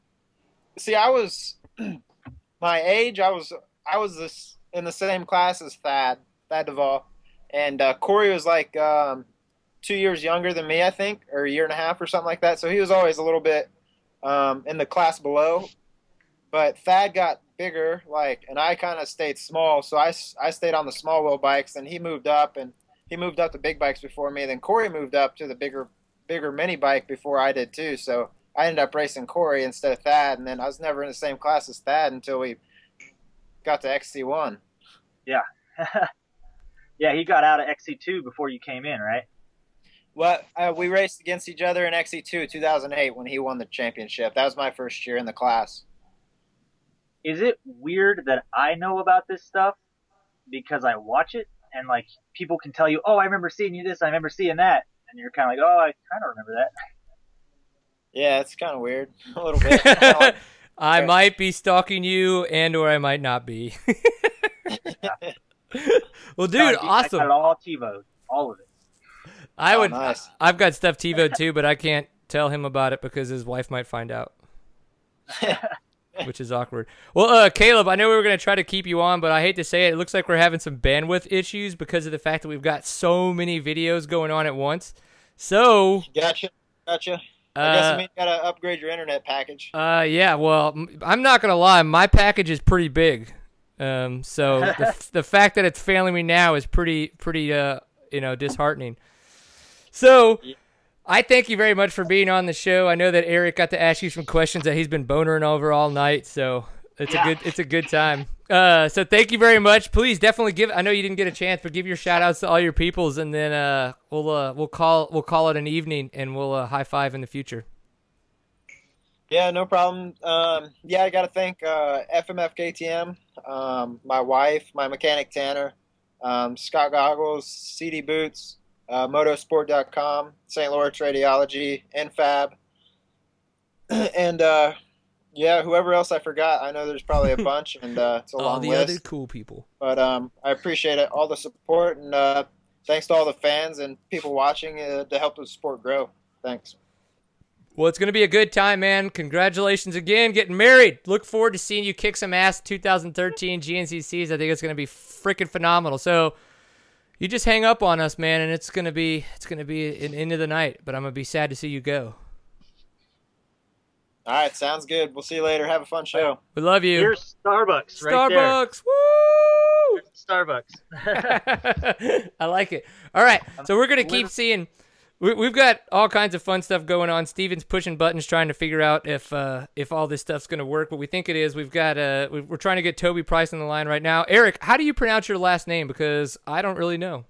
See, I was my age. I was. I was this in the same class as Thad, Thad Duvall, and uh, Corey was like um, two years younger than me, I think, or a year and a half or something like that. So he was always a little bit um, in the class below. But Thad got bigger, like, and I kind of stayed small. So I I stayed on the small wheel bikes, and he moved up, and he moved up to big bikes before me. Then Corey moved up to the bigger bigger mini bike before I did too. So I ended up racing Corey instead of Thad, and then I was never in the same class as Thad until we got to XC1. yeah, yeah, he got out of XC2 before you came in, right? Well, uh, we raced against each other in XC2 2008 when he won the championship. That was my first year in the class. Is it weird that I know about this stuff because I watch it and like people can tell you, oh, I remember seeing you this, I remember seeing that, and you're kind of like, oh, I kind of remember that. Yeah, it's kind of weird a little bit. Like- I might be stalking you, and or I might not be. well, dude, I got awesome. all TiVoed, all of it. I Oh, would. nice. I've got stuff TiVo too, but I can't tell him about it because his wife might find out, which is awkward. Well, uh, Kailub, I know we were gonna try to keep you on, but I hate to say it, it looks like we're having some bandwidth issues because of the fact that we've got so many videos going on at once. So, gotcha, gotcha. I guess uh, you mean you gotta upgrade your internet package. Uh, yeah. Well, I'm not gonna lie. My package is pretty big. Um, so the, f- the fact that it's failing me now is pretty, pretty, uh, you know, disheartening. So, I thank you very much for being on the show. I know that Erek got to ask you some questions that he's been bonering over all night. So it's Yeah. a good, it's a good time. Uh, so thank you very much. Please definitely give. I know you didn't get a chance, but give your shout outs to all your peoples, and then uh, we'll uh, we'll call we'll call it an evening, and we'll uh, high five in the future. Yeah, no problem. Um, yeah, I got to thank uh, FMF KTM, um, my wife, my mechanic Tanner, um, Scott Goggles, Sidi Boots, uh, Motorsport.com, St. Lawrence Radiology, NFAB, and uh, yeah, whoever else I forgot. I know there's probably a bunch, and uh, it's a All long the list. other cool people. But um, I appreciate it, all the support, and uh, thanks to all the fans and people watching uh, to help the sport grow. Thanks. Well, it's going to be a good time, man. Congratulations again, getting married. Look forward to seeing you kick some ass 2013 GNCCs. I think it's going to be freaking phenomenal. So you just hang up on us, man, and it's going to be it's going to be an end of the night. But I'm going to be sad to see you go. All right, sounds good. We'll see you later. Have a fun show. We love you. Here's Starbucks right there. Starbucks. Woo! Starbucks. I like it. All right, so we're gonna keep seeing. We, we've got all kinds of fun stuff going on. Steven's pushing buttons, trying to figure out if uh, if all this stuff's gonna work, but we think it is. We've got uh, we- we're trying to get Toby Price on the line right now. Erek, how do you pronounce your last name? Because I don't really know.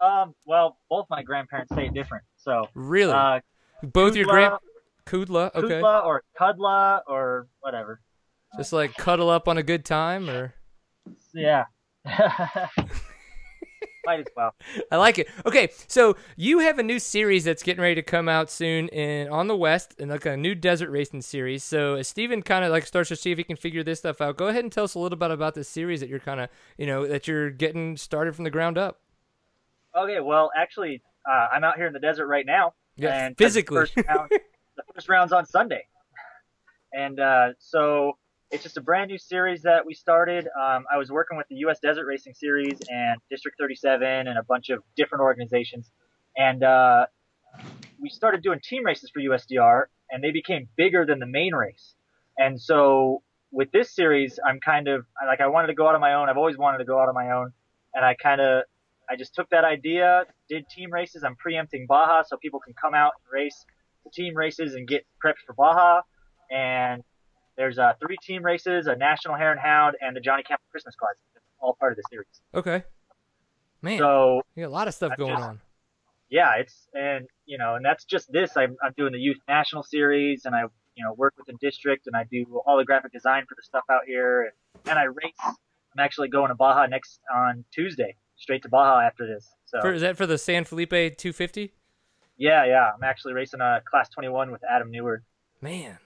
um, well, both my grandparents say it different. So, Really, uh, both your grand Kudla, okay, Kudla or Kudla or whatever. just like cuddle up on a good time, or Yeah. Might as well. I like it. Okay, so you have a new series that's getting ready to come out soon in on the West, and like a new desert racing series. So as Steven kind of like starts to see if he can figure this stuff out, go ahead and tell us a little bit about this series that you're kind of you know that you're getting started from the ground up. Okay, well, actually, uh, I'm out here in the desert right now. Yeah, and physically. The first, round, the first round's on Sunday, and uh, so it's just a brand new series that we started. Um, I was working with the U.S. Desert Racing Series and District 37 and a bunch of different organizations, and uh, we started doing team races for USDR, and they became bigger than the main race. And so with this series, I'm kind of like I wanted to go out on my own. I've always wanted to go out on my own, and I kind of I just took that idea, did team races. I'm preempting Baja so people can come out and race the team races and get prepped for Baja. And there's uh, three team races, a National Hare and Hound, and the Johnny Campbell Christmas Classic. all part of the series. Okay. Man, so you got a lot of stuff going just, on. Yeah, it's and you know, and that's just this. I'm, I'm doing the Youth National Series, and I you know work with the district, and I do all the graphic design for the stuff out here, and, and I race. I'm actually going to Baja next on Tuesday, straight to Baja after this. So for, is that for the San Felipe 250? Yeah, yeah. I'm actually racing a Class 21 with Adam Neward. Man,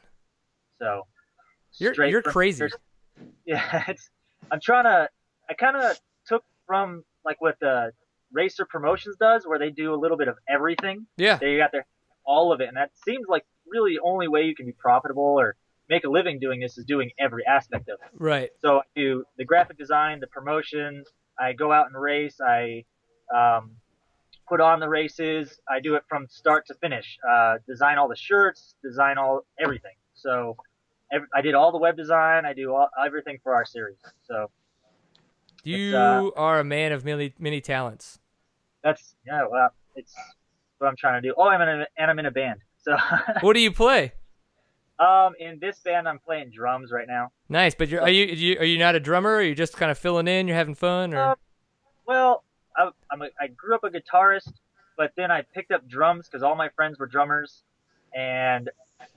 so you're you're crazy. Yeah, it's. I'm trying to. I kind of took from like what the Racer Promotions does, where they do a little bit of everything. Yeah, they got their all of it, and that seems like really the only way you can be profitable or make a living doing this is doing every aspect of it. Right. So I do the graphic design, the promotions. I go out and race. I um, put on the races. I do it from start to finish. Uh, design all the shirts, design all everything. So every, I did all the web design. I do all, everything for our series. So you uh, are a man of many many talents. That's yeah. Well, it's what I'm trying to do. Oh, I'm in a, and I'm in a band. So what do you play? Um, in this band, I'm playing drums right now. Nice, but you're, are you, you are you not a drummer? Or are you just kind of filling in? You're having fun, or? Um, well, I, I'm a, I grew up a guitarist, but then I picked up drums because all my friends were drummers, and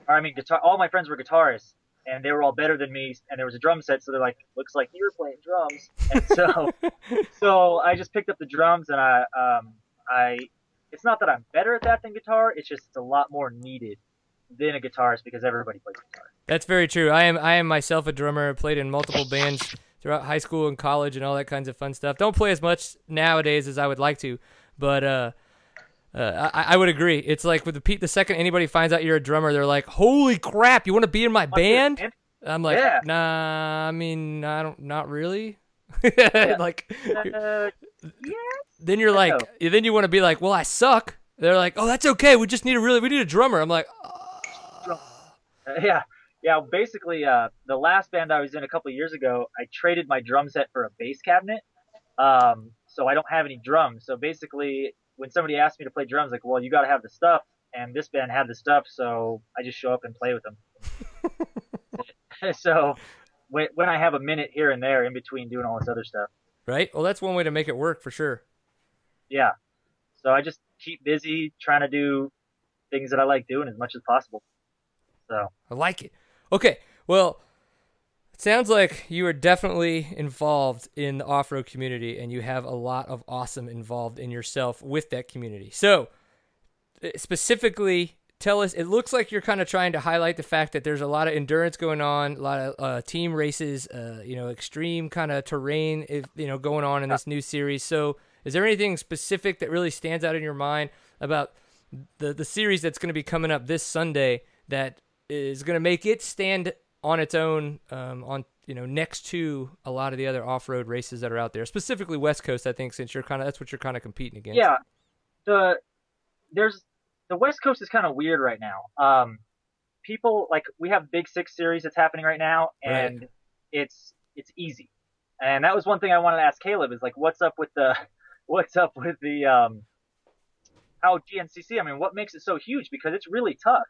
or I mean guitar. All my friends were guitarists, and they were all better than me. And there was a drum set, so they're like, "Looks like you're playing drums." And so, so I just picked up the drums, and I um I. It's not that I'm better at that than guitar. It's just it's a lot more needed than a guitarist because everybody plays guitar. That's very true. I am I am myself a drummer. Played in multiple bands throughout high school and college and all that kinds of fun stuff. Don't play as much nowadays as I would like to, but uh, uh, I, I, would agree. It's like with the Pete. The second anybody finds out you're a drummer, they're like, "Holy crap! You want to be in my band?" I'm like, yeah. "Nah, I mean, I don't, not really." like, uh, yes. then you're like, then you want to be like, "Well, I suck." They're like, "Oh, that's okay. We just need a really, we need a drummer." I'm like, oh. "Yeah." yeah, basically, uh, the last band I was in a couple years ago, I traded my drum set for a bass cabinet. Um, so I don't have any drums. So basically, when somebody asked me to play drums, like, well, you got to have the stuff, and this band had the stuff, so I just show up and play with them. so when, when I have a minute here and there in between doing all this other stuff. Right. Well, that's one way to make it work for sure. Yeah. So I just keep busy trying to do things that I like doing as much as possible. So I like it. Okay, well, sounds like you are definitely involved in the off road community and you have a lot of awesome involved in yourself with that community. So, uh, specifically, tell us it looks like you're kind of trying to highlight the fact that there's a lot of endurance going on, a lot of uh, team races, uh, you know, extreme kind of terrain, if, you know, going on in this new series. So, is there anything specific that really stands out in your mind about the the series that's going to be coming up this Sunday that is going to make it stand on its own um, on you know next to a lot of the other off-road races that are out there specifically west coast i think since you're kind of that's what you're kind of competing against. Yeah. The there's the west coast is kind of weird right now. Um people like we have big six series that's happening right now and right. it's it's easy. And that was one thing i wanted to ask Kailub is like what's up with the what's up with the um how gncc i mean what makes it so huge? Because it's really tough.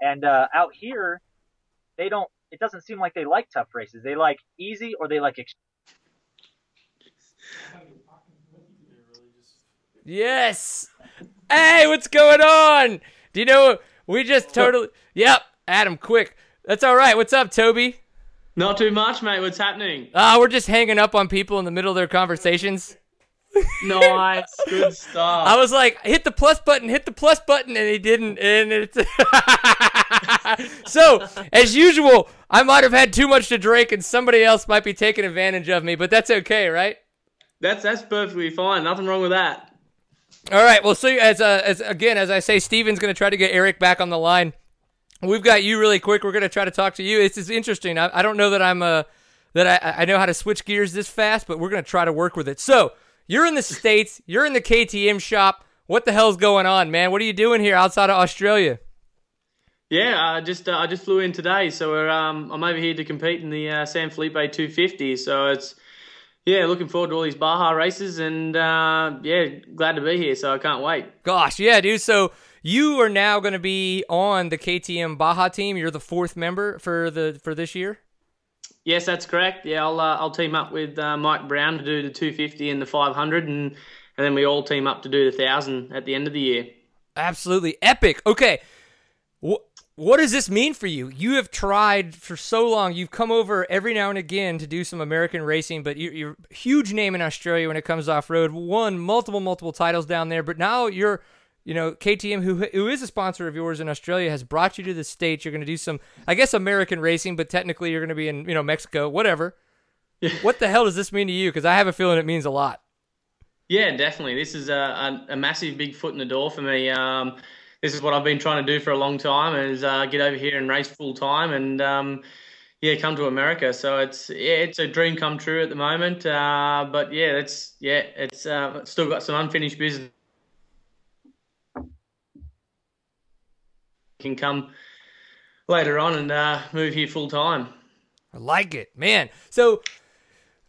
And uh, out here, they don't. It doesn't seem like they like tough races. They like easy or they like. Ex- yes. Hey, what's going on? Do you know we just totally? Yep, Adam, quick. That's all right. What's up, Toby? Not too much, mate. What's happening? Ah, uh, we're just hanging up on people in the middle of their conversations. nice, good stuff. I was like, hit the plus button, hit the plus button, and he didn't. And it's so as usual, I might have had too much to drink, and somebody else might be taking advantage of me. But that's okay, right? That's that's perfectly fine. Nothing wrong with that. All right. Well, so as uh, as again as I say, Steven's going to try to get Erek back on the line. We've got you really quick. We're going to try to talk to you. It's, it's interesting. I, I don't know that I'm uh that I, I know how to switch gears this fast, but we're going to try to work with it. So you're in the states. You're in the KTM shop. What the hell's going on, man? What are you doing here outside of Australia? Yeah, I just uh, I just flew in today, so we're, um, I'm over here to compete in the uh, San Felipe 250. So it's yeah, looking forward to all these Baja races, and uh, yeah, glad to be here. So I can't wait. Gosh, yeah, dude. So you are now going to be on the KTM Baja team. You're the fourth member for the for this year. Yes, that's correct. Yeah, I'll uh, I'll team up with uh, Mike Brown to do the 250 and the 500, and and then we all team up to do the thousand at the end of the year. Absolutely epic. Okay, what what does this mean for you? You have tried for so long. You've come over every now and again to do some American racing, but you're, you're a huge name in Australia when it comes off road. Won multiple multiple titles down there, but now you're you know, KTM, who who is a sponsor of yours in Australia, has brought you to the states. You're going to do some, I guess, American racing, but technically you're going to be in, you know, Mexico, whatever. what the hell does this mean to you? Because I have a feeling it means a lot. Yeah, definitely. This is a, a, a, massive, big foot in the door for me. Um, this is what I've been trying to do for a long time, is uh, get over here and race full time, and um, yeah, come to America. So it's yeah, it's a dream come true at the moment. Uh, but yeah, it's yeah, it's uh, still got some unfinished business can come later on and uh, move here full time. I like it, man. So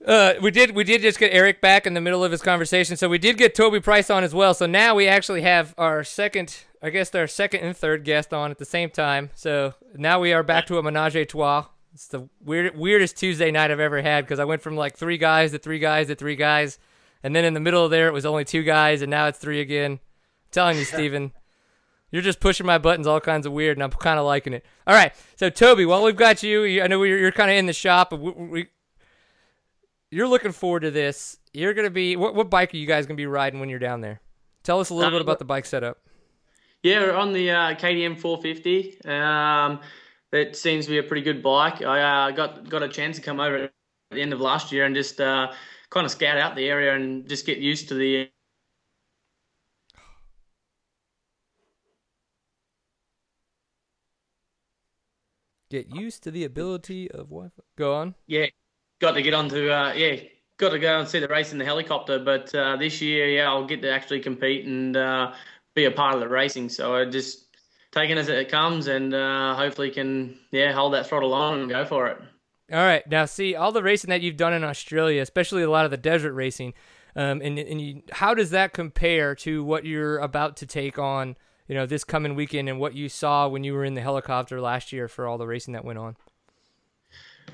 uh, we did we did just get Erek back in the middle of his conversation. So we did get Toby Price on as well. So now we actually have our second, I guess, our second and third guest on at the same time. So now we are back to a menage a trois. It's the weird, weirdest Tuesday night I've ever had because I went from like three guys to three guys to three guys, and then in the middle of there it was only two guys, and now it's three again. I'm telling you, Steven. You're just pushing my buttons all kinds of weird, and I'm kind of liking it. All right, so Toby, while we've got you, I know you're, you're kind of in the shop. We, we, you're looking forward to this. You're gonna be what, what bike are you guys gonna be riding when you're down there? Tell us a little bit about the bike setup. Yeah, we're on the uh, KTM 450. Um, that seems to be a pretty good bike. I uh, got got a chance to come over at the end of last year and just uh, kind of scout out the area and just get used to the Get used to the ability of Wi-Fi. Go on. Yeah, got to get onto. Uh, yeah, got to go and see the race in the helicopter. But uh, this year, yeah, I'll get to actually compete and uh, be a part of the racing. So I just taking as it comes, and uh, hopefully can yeah hold that throttle on and go for it. All right, now see all the racing that you've done in Australia, especially a lot of the desert racing, um, and and you, how does that compare to what you're about to take on? you know this coming weekend and what you saw when you were in the helicopter last year for all the racing that went on?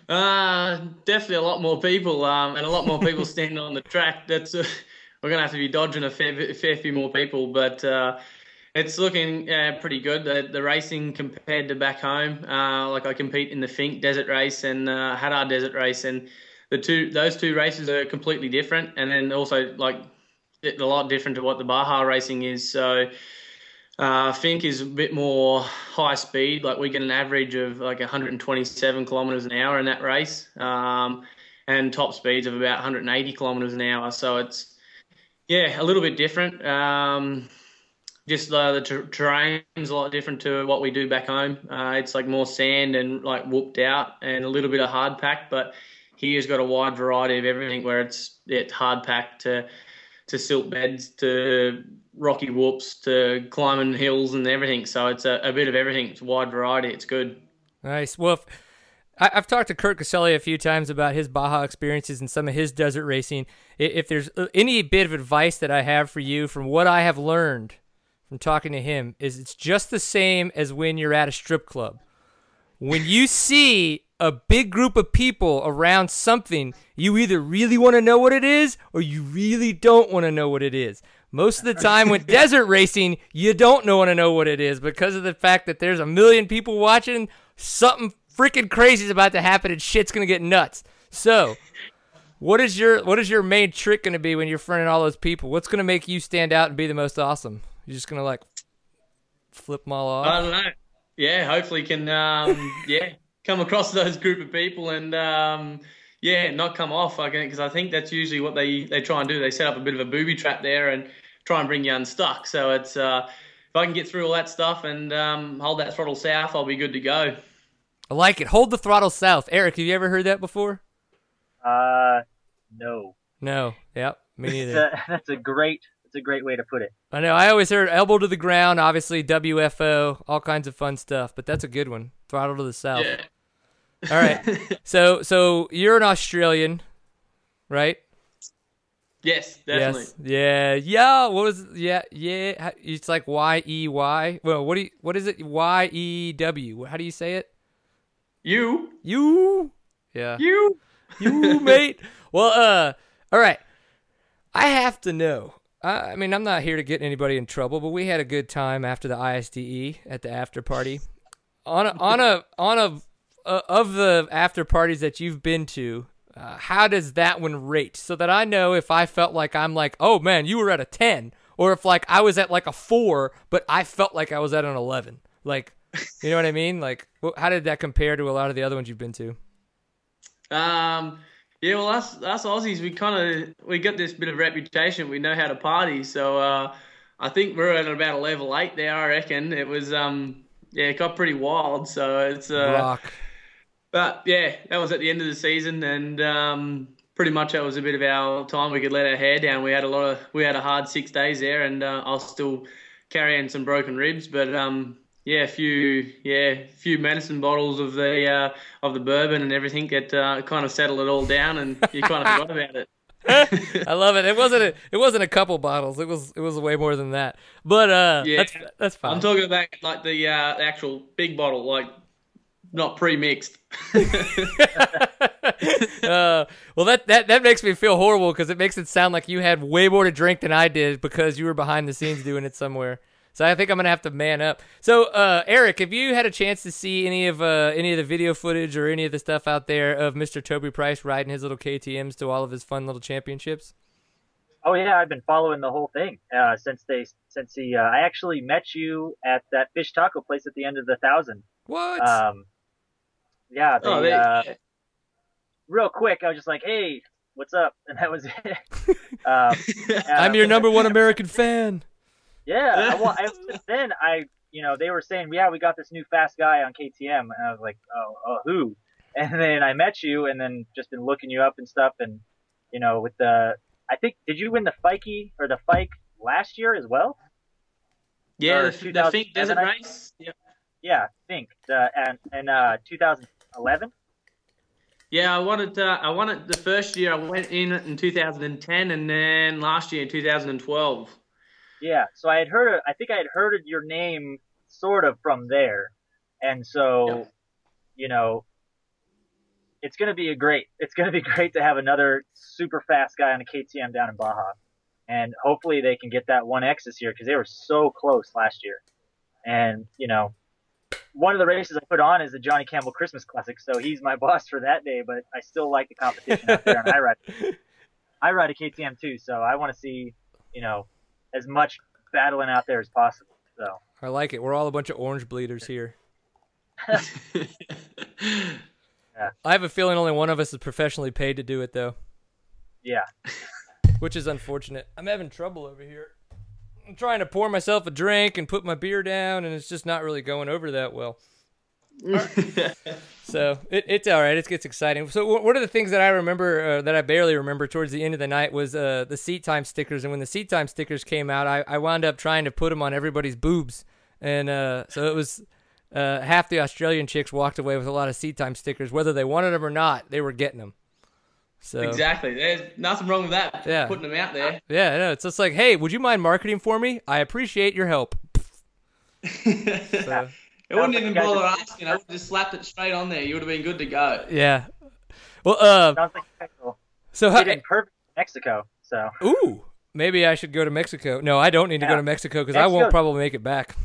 Uh, definitely a lot more people um, and a lot more people standing on the track. That's uh, we're gonna have to be dodging a fair, fair few more people, but uh, it's looking uh, pretty good. The, the, racing compared to back home, uh, like I compete in the Finke Desert Race and uh, Hattah Desert Race, and the two those two races are completely different, and then also like a lot different to what the Baja racing is. So uh, Finke is a bit more high speed. Like we get an average of like 127 kilometers an hour in that race, um, and top speeds of about 180 kilometers an hour. So it's yeah, a little bit different. Um, just uh, the ter- terrain is a lot different to what we do back home. Uh, it's like more sand and like whooped out, and a little bit of hard pack. But here's got a wide variety of everything, where it's it's hard pack to to silt beds to rocky whoops to climbing hills and everything. So it's a, a bit of everything. It's a wide variety. It's good. Nice. Well, if, I, have talked to Kurt Caselli a few times about his Baja experiences and some of his desert racing. If there's uh, any bit of advice that I have for you from what I have learned from talking to him, is it's just the same as when you're at a strip club. When you see a big group of people around something, you either really want to know what it is or you really don't want to know what it is. Most of the time with desert racing, you don't want to know what it is because of the fact that there's a million people watching. Something freaking crazy is about to happen and shit's going to get nuts. So, What is your what is your main trick going to be when you're fronting all those people? What's going to make you stand out and be the most awesome? You're just going to like flip them all off. I don't know. Yeah, hopefully can um, yeah come across those group of people and um, yeah not come off again because I think that's usually what they they try and do. They set up a bit of a booby trap there and try and bring you unstuck. So it's uh, if I can get through all that stuff and um, hold that throttle south, I'll be good to go. I like it. Hold the throttle south. Erek, have you ever heard that before? Uh, no. No. Yep. Me That's neither. a, that's a great. That's a great way to put it. I know. I always heard elbow to the ground, obviously WFO, all kinds of fun stuff, but that's a good one. Throttle to the south. Yeah. All right. so so you're an Australian, right? Yes, definitely. Yes. Yeah. Yeah. What was? Yeah. Yeah. It's like Y E Y. Well, what do you? What is it? Y E W. How do you say it? You, You. Yeah. you. you mate. Well, uh, all right. I have to know. I, I mean, I'm not here to get anybody in trouble, but we had a good time after the ISDE at the after party. On a, on a on a uh, of the after parties that you've been to, uh, how does that one rate? So that I know if I felt like I'm like, oh man, you were at a ten, or if like I was at like a four, but I felt like I was at an eleven. Like, you know what I mean? Like, how did that compare to a lot of the other ones you've been to? Um, yeah, well, us us Aussies, we kind of we got this bit of reputation. We know how to party, so uh, I think we're at about a level eight there. I reckon it was um yeah, it got pretty wild. So it's uh, Rock. But yeah, that was at the end of the season, and um, pretty much that was a bit of our time. We could let our hair down. We had a lot of we had a hard six days there, and uh, I was still carrying some broken ribs, but um. Yeah, a few yeah, few medicine bottles of the uh, of the bourbon and everything that uh, kind of settled it all down, and you kind of forgot about it. I love it. It wasn't a, it wasn't a couple bottles. It was it was way more than that. But uh Yeah. that's that's fine. I'm talking about like the uh, the actual big bottle, like not pre-mixed. uh, well that, that that makes me feel horrible because it makes it sound like you had way more to drink than I did because you were behind the scenes doing it somewhere. So I think I'm gonna have to man up. So uh, Erek, have you had a chance to see any of uh, any of the video footage or any of the stuff out there of Mr. Toby Price riding his little KTM's to all of his fun little championships? Oh yeah, I've been following the whole thing uh, since they since he. Uh, I actually met you at that fish taco place at the end of the thousand. What? Um, yeah, they, oh, they, uh, real quick, I was just like, "Hey, what's up?" And that was it. um, I'm your number one American fan. Yeah, well, I, then I, you know, they were saying, yeah, we got this new fast guy on KTM, and I was like, oh, oh, who? And then I met you, and then just been looking you up and stuff, and you know, with the, I think, did you win the Fikey or the Fike last year as well? yeah, or the, the Finke Desert I- race. Yep. Yeah, Fink, the, and and uh, 2011. Yeah, I wanted uh, I wanted the first year. I went in in 2010, and then last year in 2012. Yeah, so I had heard, I think I had heard your name sort of from there, and so, Yeah. you know, it's gonna be a great, it's gonna be great to have another super fast guy on a KTM down in Baja, and hopefully they can get that one X this year because they were so close last year, and you know, one of the races I put on is the Johnny Campbell Christmas Classic, so he's my boss for that day, but I still like the competition out there, and I ride, I ride a KTM too, so I want to see, you know, as much battling out there as possible. So I like it. We're all a bunch of orange bleeders here. yeah. I have a feeling only one of us is professionally paid to do it, though, yeah, which is unfortunate. I'm having trouble over here. I'm trying to pour myself a drink and put my beer down, and it's just not really going over that well. So it, it's all right. It gets exciting. So wh- one of the things that I remember uh, that I barely remember towards the end of the night was uh, the seat time stickers. And when the seat time stickers came out, I, I wound up trying to put them on everybody's boobs, and uh, so it was uh, half the Australian chicks walked away with a lot of seat time stickers, whether they wanted them or not. They were getting them. So exactly. There's nothing wrong with that. Yeah. Putting them out there. yeah, no, it's just like, hey, would you mind marketing for me? I appreciate your help. So, It wouldn't even bother are- asking. I would just slapped it straight on there. You would have been good to go. yeah. Well, uh, sounds like Mexico. so Did how, in perfect Mexico. So Ooh, maybe I should go to Mexico. No, I don't need to go to Mexico because I won't probably make it back.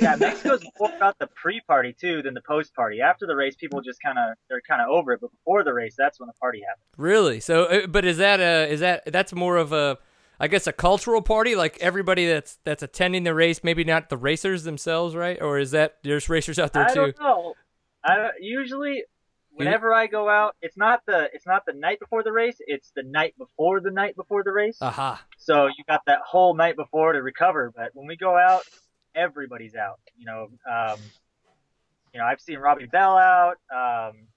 Yeah, Mexico's more about the pre-party too than the post-party. After the race, people just kind of they're kind of over it, but before the race, that's when the party happens. Really? So, uh, but is that a is that that's more of a I guess a cultural party, like everybody that's that's attending the race, maybe not the racers themselves, right? Or is that there's racers out there I too? don't know. I usually whenever I go out, it's not the it's not the night before the race. It's the night before the night before the race. Aha. So you got that whole night before to recover. But when we go out, everybody's out. You know, um, you know, I've seen Robbie Bell out, um,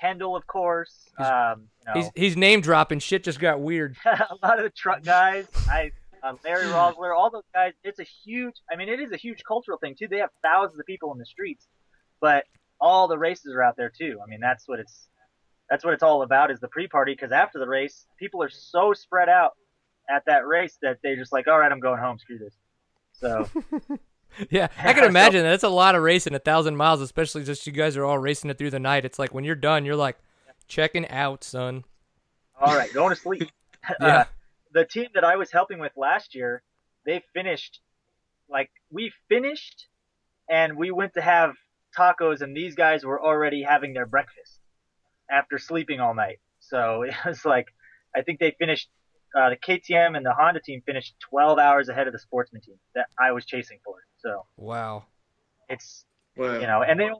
Kendall, of course. Um, you know, He's he's name dropping. Shit just got weird. a lot of the truck guys. I uh, Larry Roeseler, all those guys. It's a huge. I mean, it is a huge cultural thing too. They have thousands of people in the streets, but all the races are out there too. I mean, that's what it's that's what it's all about is the pre-party. Because after the race, people are so spread out at that race that they're just like, all right, I'm going home. Screw this. So Yeah, I can imagine that. That's a lot of racing, a thousand miles, especially just you guys are all racing it through the night. It's like when you're done, you're like checking out, son. all right, going to sleep. Yeah. uh, the team that I was helping with last year, they finished like we finished and we went to have tacos and these guys were already having their breakfast after sleeping all night. So it was like I think they finished uh, the KTM and the Honda team finished 12 hours ahead of the sportsman team that I was chasing for. So Wow. it's Wow. you know, and they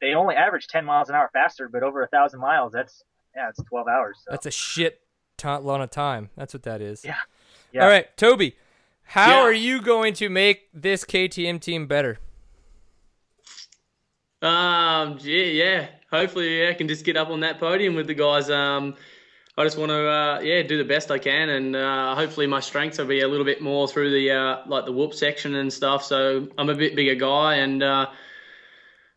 they only average 10 miles an hour faster, but over a thousand miles, that's yeah, it's 12 hours. So. That's a shit ton lot of time. That's what that is. Yeah. Yeah. All right, Toby, how Yeah. are you going to make this KTM team better? Um, yeah, yeah. Hopefully, yeah, I can just get up on that podium with the guys. Um, I just want to, uh, yeah, do the best I can, and uh, hopefully my strengths will be a little bit more through the uh, like the whoop section and stuff. So I'm a bit bigger guy, and uh,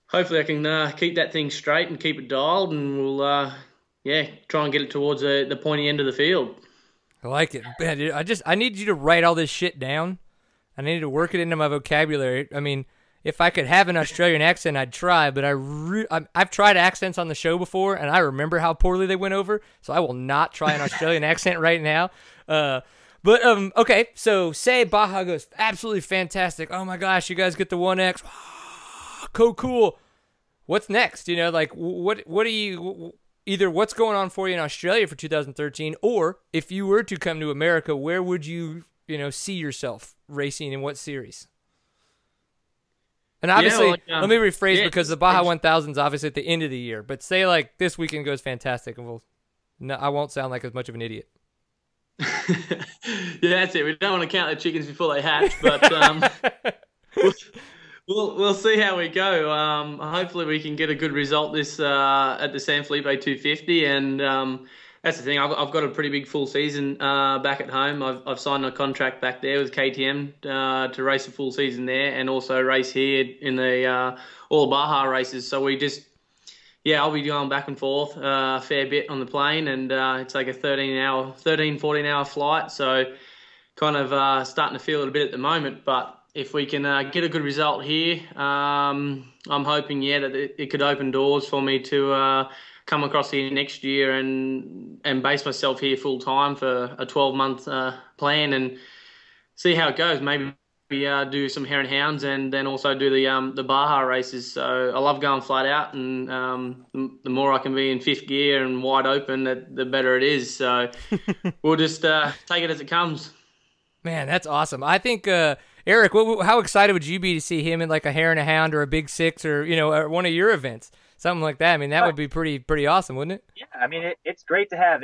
hopefully I can uh, keep that thing straight and keep it dialed, and we'll, uh, yeah, try and get it towards the, the pointy end of the field. I like it. Man, I just I need you to write all this shit down. I need to work it into my vocabulary. I mean, if I could have an Australian accent, I'd try. But I re- I'm- I've tried accents on the show before, and I remember how poorly they went over. So I will not try an Australian accent right now. Uh, but um, okay. So say Baja goes absolutely fantastic. Oh my gosh, you guys get the one X. Cool, cool. What's next? You know, like what what do you either what's going on for you in Australia for 2013, or if you were to come to America, where would you you know see yourself racing in what series? And obviously, like, um, let me rephrase yeah, because the Baja it's- 1000 is obviously at the end of the year. But say like this weekend goes fantastic, and we'll, no, I won't sound like as much of an idiot. yeah, that's it. We don't want to count the chickens before they hatch, but um, we'll, we'll we'll see how we go. Um, hopefully, we can get a good result this uh, at the San Felipe 250, and um, that's the thing. I've, I've got a pretty big full season uh, back at home. I've, I've signed a contract back there with KTM uh, to race a full season there, and also race here in the uh, all Baja races. So we just yeah, I'll be going back and forth uh, a fair bit on the plane, and uh, it's like a 13 hour, 13, 14 hour flight. So, kind of uh, starting to feel it a bit at the moment. But if we can get a good result here, um, I'm hoping, yeah, that it, it could open doors for me to come across here next year and and base myself here full time for a 12 month uh, plan and see how it goes. Maybe uh, do some hare and hounds and then also do the um, the Baja races. So I love going flat out, and um, the, more I can be in fifth gear and wide open, the, the better it is. So we'll just uh, take it as it comes. Man, that's awesome. I think uh, Erek, what, how excited would you be to see him in like a hare and a hound or a big six or you know or one of your events, something like that? I mean, that would be pretty pretty awesome, wouldn't it? Yeah, I mean, it, it's great to have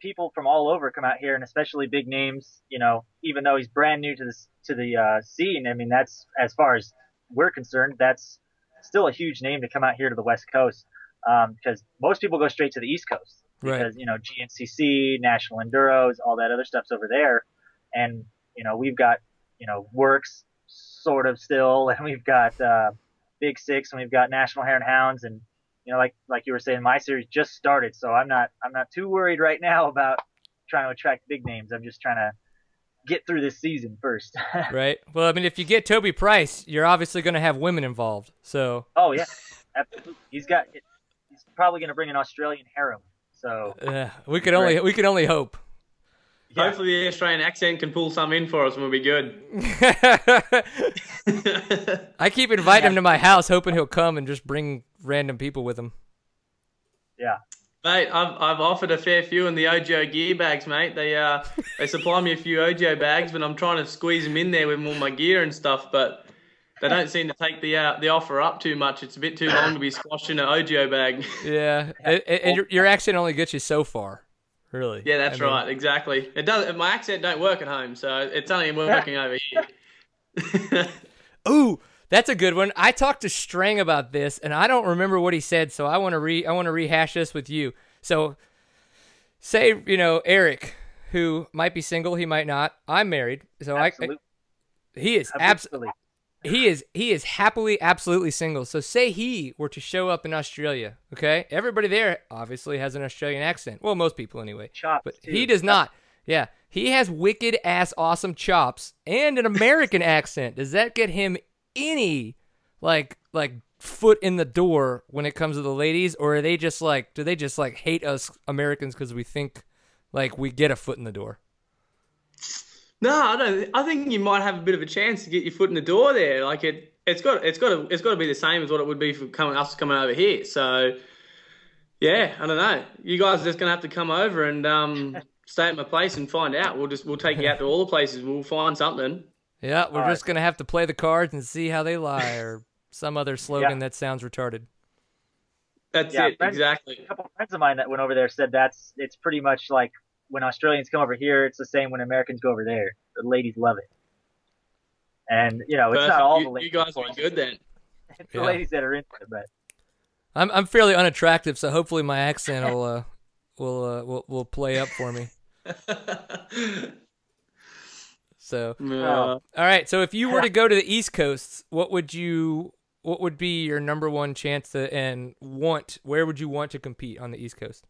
people from all over come out here, and especially big names. You know, even though he's brand new to the to the uh, scene, I mean, that's as far as we're concerned, that's still a huge name to come out here to the West Coast. Um, because most people go straight to the East Coast Right. because you know GNCC, National Enduros, all that other stuff's over there, and you know we've got you know WORCS sort of still, and we've got uh, Big Six, and we've got National Hare and Hounds, and you know, like like you were saying, my series just started, so I'm not I'm not too worried right now about trying to attract big names. I'm just trying to get through this season first. Right. Well, I mean, if you get Toby Price, you're obviously going to have women involved. So oh yeah, absolutely. He's got he's probably going to bring an Australian harem. So uh, we could only we could only hope. yeah. Hopefully, the Australian accent can pull some in for us, and we'll be good. I keep inviting him to my house, hoping he'll come and just bring random people with them. Yeah. Mate, I've, I've offered a fair few in the Ogio gear bags, mate. They uh they supply me a few Ogio bags, but I'm trying to squeeze them in there with all my gear and stuff. But they don't seem to take the uh, the offer up too much. It's a bit too long to be squashed in an Ogio bag. Yeah, and, and your, your accent only gets you so far, really. Yeah, that's I mean, right. Exactly. It does. My accent don't work at home, so it's only working over here. Ooh, that's a good one. I talked to Strang about this, and I don't remember what he said, so I want to re I want to rehash this with you. So, say you know Erek, who might be single, he might not. I'm married, so Absolutely. I he is absolutely Absolutely. he is he is happily absolutely single. So say he were to show up in Australia, okay? Everybody there obviously has an Australian accent. Well, most people anyway. Chops, But too. he does not. Yeah. He has wicked ass awesome chops and an American accent. Does that get him any like like foot in the door when it comes to the ladies or are they just like do they just like hate us Americans cuz we think like we get a foot in the door? No, I don't. I think you might have a bit of a chance to get your foot in the door there. Like it, it's got, it's got to, it's got to be the same as what it would be for coming us coming over here. So, yeah, I don't know. You guys are just gonna have to come over and um, stay at my place and find out. We'll just, we'll take you out to all the places. We'll find something. Yeah, we're All just going to have to play the cards and see how they lie or some other slogan Yeah. that sounds retarded. That's Yeah, it, friends- exactly. A couple of friends of mine that went over there said that's it's pretty much like when Australians come over here, it's the same when Americans go over there. The ladies love it. And you know, it's Perfect. not all you, the ladies. you guys are good then. It's the ladies that are into it, but I'm I'm fairly unattractive, so hopefully my accent will uh will uh will, will play up for me. So, Yeah. all right. So if you were to go to the East Coast, what would you what would be your number one chance to and want? Where would you want to compete on the East Coast?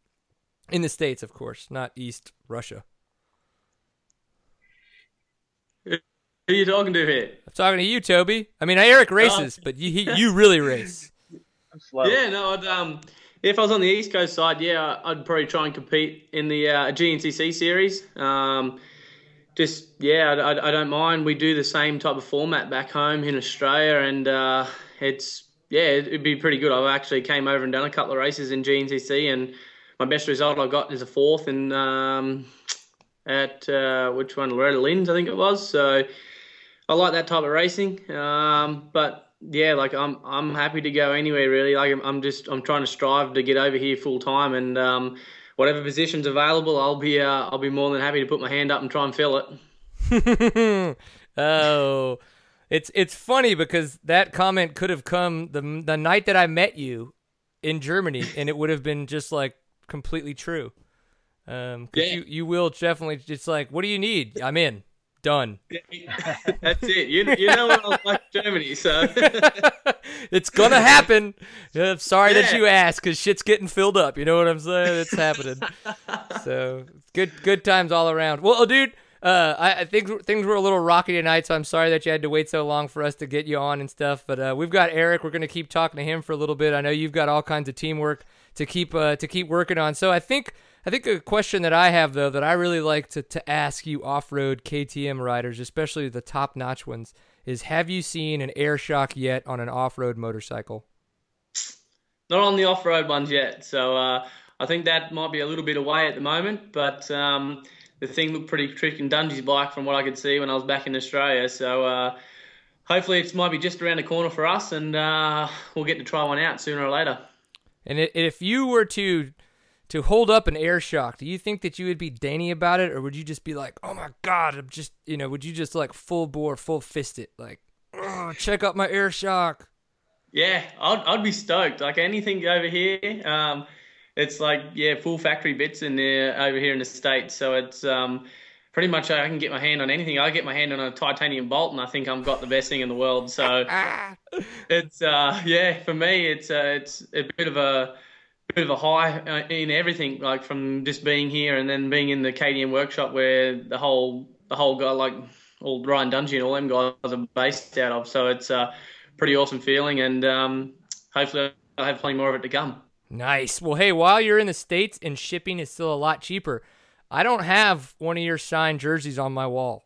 In the states, of course, not East Russia. Who are you talking to here? I'm talking to you, Toby. I mean, Erek races, but you he, you really race. Yeah, no, I'd, um, if I was on the East Coast side, yeah, I'd probably try and compete in the uh, GNCC series. Um, just yeah, I, I, don't mind. We do the same type of format back home in Australia, and uh, it's yeah, it'd be pretty good. I actually came over and done a couple of races in GNCC, and my best result I got is a fourth in um, at uh, which one, Loretta Lynn's, I think it was. So I like that type of racing. Um, but yeah, like I'm I'm happy to go anywhere really. Like I'm, I'm just I'm trying to strive to get over here full time, and um, whatever position's available, I'll be uh, I'll be more than happy to put my hand up and try and fill it. oh, it's it's funny because that comment could have come the the night that I met you in Germany, and it would have been just like completely true. Um, Yeah. you you will definitely. It's like, what do you need? I'm in. Done. That's it. You you know what I like Germany, so it's gonna happen. I'm sorry that you asked, cause shit's getting filled up. You know what I'm saying? It's happening. so good, good times all around. Well, dude, uh, I, I think things were a little rocky tonight, so I'm sorry that you had to wait so long for us to get you on and stuff. But uh, we've got Erek. We're gonna keep talking to him for a little bit. I know you've got all kinds of teamwork to keep uh, to keep working on. So I think. I think a question that I have though that I really like to, to ask you off-road KTM riders, especially the top-notch ones, is have you seen an air shock yet on an off-road motorcycle? not on the off-road ones yet. So uh, I think that might be a little bit away at the moment, but um, the thing looked pretty tricky in Dungey's bike from what I could see when I was back in Australia. So uh, hopefully it might be just around the corner for us, and uh, we'll get to try one out sooner or later. And if you were to to hold up an air shock, do you think that you would be dainty about it, or would you just be like, "Oh my god, I'm just," you know, would you just like full bore, full fist it, like, "Oh, check out my air shock"? Yeah, I'd, I'd be stoked. Like anything over here, um, it's like yeah, full factory bits in there over here in the states. So it's um, pretty much I can get my hand on anything. I get my hand on a titanium bolt, and I think I've got the best thing in the world. So it's uh, yeah, for me, it's uh, it's a bit of a bit of a high uh, in everything. Like from just being here and then being in the KTM workshop where the whole the whole guy like all Ryan Dungey and all them guys are based out of. So it's a pretty awesome feeling, and um, hopefully I'll have plenty more of it to come. Nice. Well, hey, while you're in the states and shipping is still a lot cheaper, I don't have one of your signed jerseys on my wall.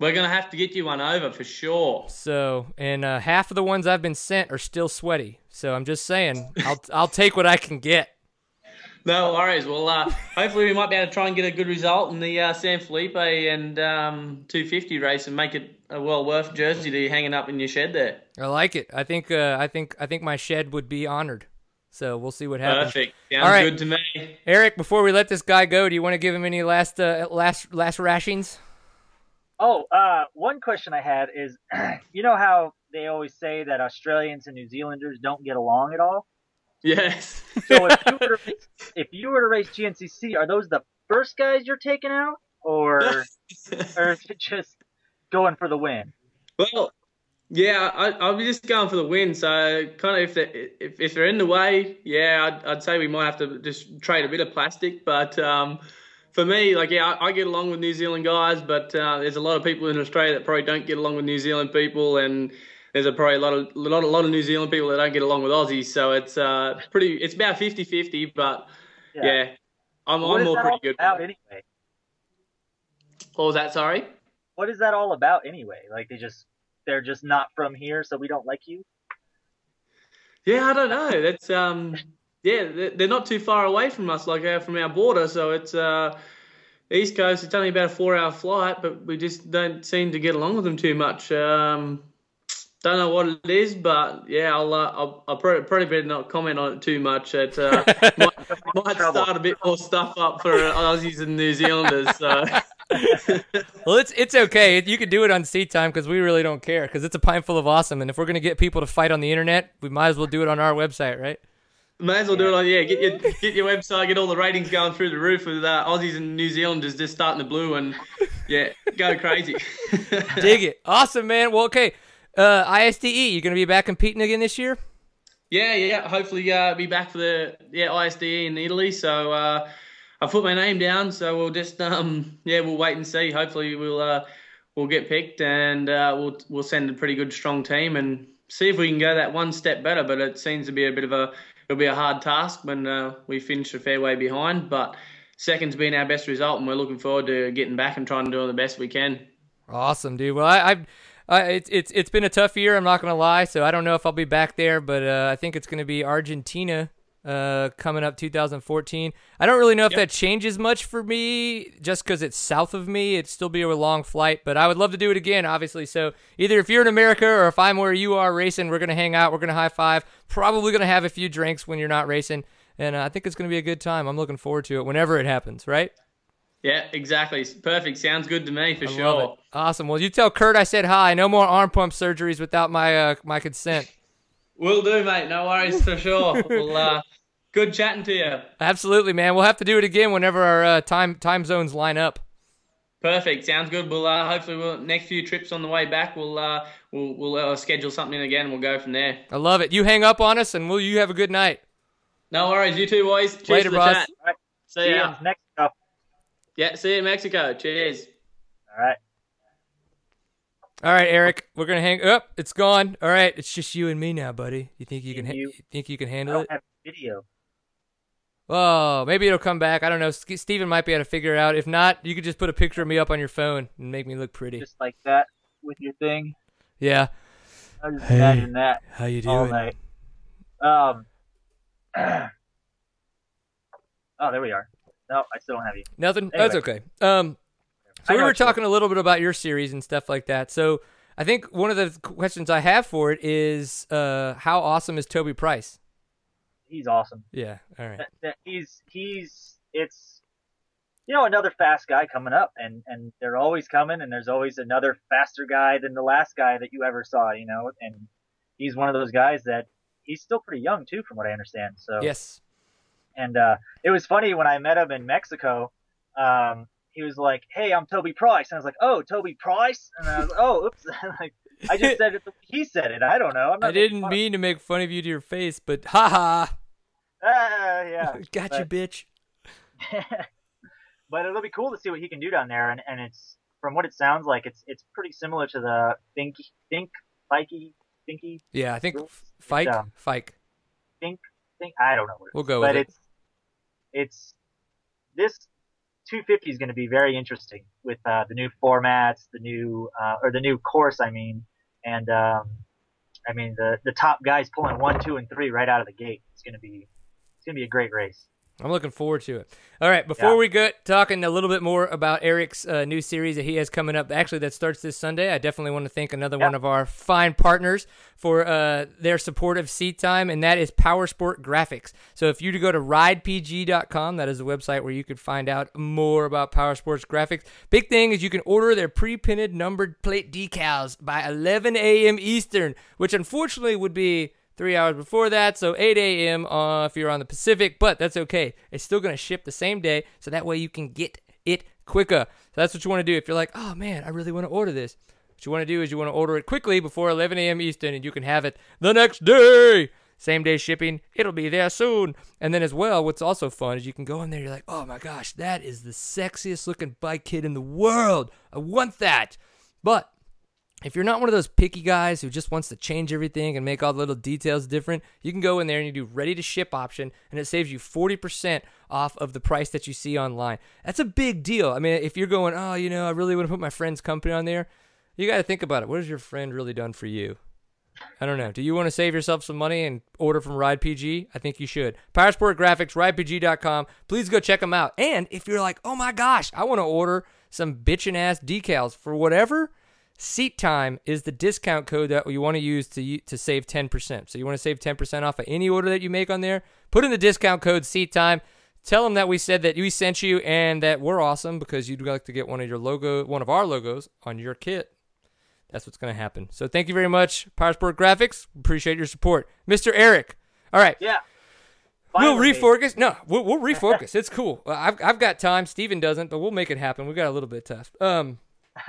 We're gonna have to get you one over for sure. So, and uh, half of the ones I've been sent are still sweaty. So I'm just saying, I'll I'll take what I can get. No worries. Well, uh, hopefully we might be able to try and get a good result in the uh, San Felipe and um, 250 race and make it a well worth jersey to be hanging up in your shed there. I like it. I think uh, I think I think my shed would be honored. So we'll see what happens. Perfect. Sounds All right. good to me. Erek, before we let this guy go, do you want to give him any last uh, last last rashings? Oh, uh, one question I had is, you know how they always say that Australians and New Zealanders don't get along at all? Yes. So if you were to race, if you were to race GNCC, are those the first guys you're taking out, or or is it just going for the win? Well, yeah, I, I'll be just going for the win. So, kind of, if they're, if, if they're in the way, yeah, I'd, I'd say we might have to just trade a bit of plastic. But um, for me, like, yeah, I, I get along with New Zealand guys, but uh, there's a lot of people in Australia that probably don't get along with New Zealand people, and there's a probably a lot of lot, a lot of New Zealand people that don't get along with Aussies. So it's uh, pretty, it's about 50-50, but yeah, I'm, What I'm that pretty all good. about anyway? What was that? Sorry. What is that all about anyway? Like they just they're just not from here, so we don't like you. Yeah, I don't know. That's um, yeah, they're they're not too far away from us, like uh, from our border. So it's uh, East Coast. It's only about a four-hour flight, but we just don't seem to get along with them too much. Um, don't know what it is, but yeah, I'll uh, I'll, I'll probably, probably better not comment on it too much. It uh, might, might start a bit more stuff up for Aussies and New Zealanders. So. Well, it's it's okay. You can do it on seat time because we really don't care because it's a pint full of awesome. And if we're gonna get people to fight on the internet, we might as well do it on our website, right? May as well do it on yeah. Get your get your website, get all the ratings going through the roof with uh, Aussies and New Zealanders just starting the blue and yeah, go crazy. Dig it, awesome, man. Well, okay. Uh, ISDE, you're gonna be back competing again this year? yeah, yeah. Hopefully, uh, be back for the yeah ISDE in Italy. So uh, I put my name down. So we'll just um yeah we'll wait and see. Hopefully we'll uh we'll get picked and uh, we'll we'll send a pretty good strong team and see if we can go that one step better. But it seems to be a bit of a it'll be a hard task when uh, we finish a fair way behind. But second's been our best result, and we're looking forward to getting back and trying to do the best we can. Awesome, dude. Well, I, I've uh, it's it's it's been a tough year. I'm not gonna lie. So I don't know if I'll be back there, but uh, I think it's gonna be Argentina uh, coming up 2014. I don't really know if Yep. that changes much for me, just because it's south of me. It'd still be a long flight, but I would love to do it again, obviously. So either if you're in America or if I'm where you are racing, we're gonna hang out. We're gonna high five. Probably gonna have a few drinks when you're not racing, and uh, I think it's gonna be a good time. I'm looking forward to it whenever it happens. Right? Yeah, exactly. Perfect. Sounds good to me for I sure. love it. Awesome. Well, you tell Kurt I said hi. No more arm pump surgeries without my uh, my consent. Will do, mate. No worries for sure. well, uh, good chatting to you. Absolutely, man. We'll have to do it again whenever our uh, time time zones line up. Perfect. Sounds good. We'll uh, hopefully we'll next few trips on the way back. We'll uh, we'll we'll uh, schedule something again. and We'll go from there. I love it. You hang up on us, and will you have a good night? No worries. You too, boys. Cheers Later, for the boss. chat. All right. See See you ya. in Mexico. Yeah. See you in Mexico. Cheers. All right. All right, Erek. We're gonna hang up. it's gone. All right. It's just you and me now, buddy. You think you can? Ha- You- you think you can I handle don't it? have video. Oh, maybe it'll come back. I don't know. St- Steven might be able to figure it out. If not, you could just put a picture of me up on your phone and make me look pretty. Just like that with your thing. Yeah. I just Hey. imagine that How you doing? all doing? night. Um. oh, there we are. No, I still don't have you. Nothing. That's okay. Um, so I we were you talking a little bit about your series and stuff like that. So I think one of the questions I have for it is, uh, how awesome is Toby Price? He's awesome. Yeah. All right. He's he's it's you know another fast guy coming up and and they're always coming and there's always another faster guy than the last guy that you ever saw you know and he's one of those guys that he's still pretty young too from what i understand so Yes. And uh it was funny when i met him in mexico um he was like hey i'm toby price and i was like oh toby price and i was like, oh oops like i just said it he said it i don't know I'm not I didn't making fun of- mean to make fun of you to your face, but haha. ah, yeah Got you, bitch. but it'll be cool to see what he can do down there, and, and it's from what it sounds like, it's it's pretty similar to the think think Fikey thinky Yeah, I think Fike. um, Fike. think think I don't know what it is, We'll go but with it. it's it's this 250 is going to be very interesting with uh, the new formats, the new uh, or the new course, I mean, and um, I mean the the top guys pulling one, two, and three right out of the gate. It's going to be it's going to be a great race. I'm looking forward to it. All right, before Yeah. we get talking a little bit more about Erek's uh, new series that he has coming up, actually that starts this Sunday. I definitely want to thank another Yeah. one of our fine partners for uh, their support of Seat Time, and that is Powersport Graphics. So if you to go to ridepg.com, that is the website where you could find out more about Power Sports Graphics. Big thing is you can order their pre-printed numbered plate decals by 11 a.m. Eastern, which unfortunately would be three hours before that, so 8 a.m. Uh, if you're on the Pacific, but that's okay. It's still going to ship the same day, so that way you can get it quicker. So that's what you want to do. If you're like, oh man, I really want to order this, what you want to do is you want to order it quickly before 11 a.m. Eastern, and you can have it the next day. Same day shipping, it'll be there soon. And then as well, what's also fun is you can go in there, you're like, oh my gosh, that is the sexiest looking bike kit in the world. I want that. But if you're not one of those picky guys who just wants to change everything and make all the little details different, you can go in there and you do ready to ship option and it saves you 40% off of the price that you see online. That's a big deal. I mean, if you're going, oh, you know, I really want to put my friend's company on there, you got to think about it. What has your friend really done for you? I don't know. Do you want to save yourself some money and order from Ride PG? I think you should. Powersport Graphics, RidePG.com. Please go check them out. And if you're like, oh my gosh, I want to order some bitchin' ass decals for whatever, Seat Time is the discount code that you want to use to to save 10%. So you want to save 10% off of any order that you make on there. Put in the discount code Seat Time. Tell them that we said that we sent you and that we're awesome because you'd like to get one of your logo, one of our logos on your kit. That's what's going to happen. So thank you very much, Powersport Graphics. Appreciate your support, Mr. Erek. All right, Yeah. we'll refocus. No, we'll, we'll refocus. it's cool. I've I've got time. Steven doesn't, but we'll make it happen. We got a little bit tough. Um,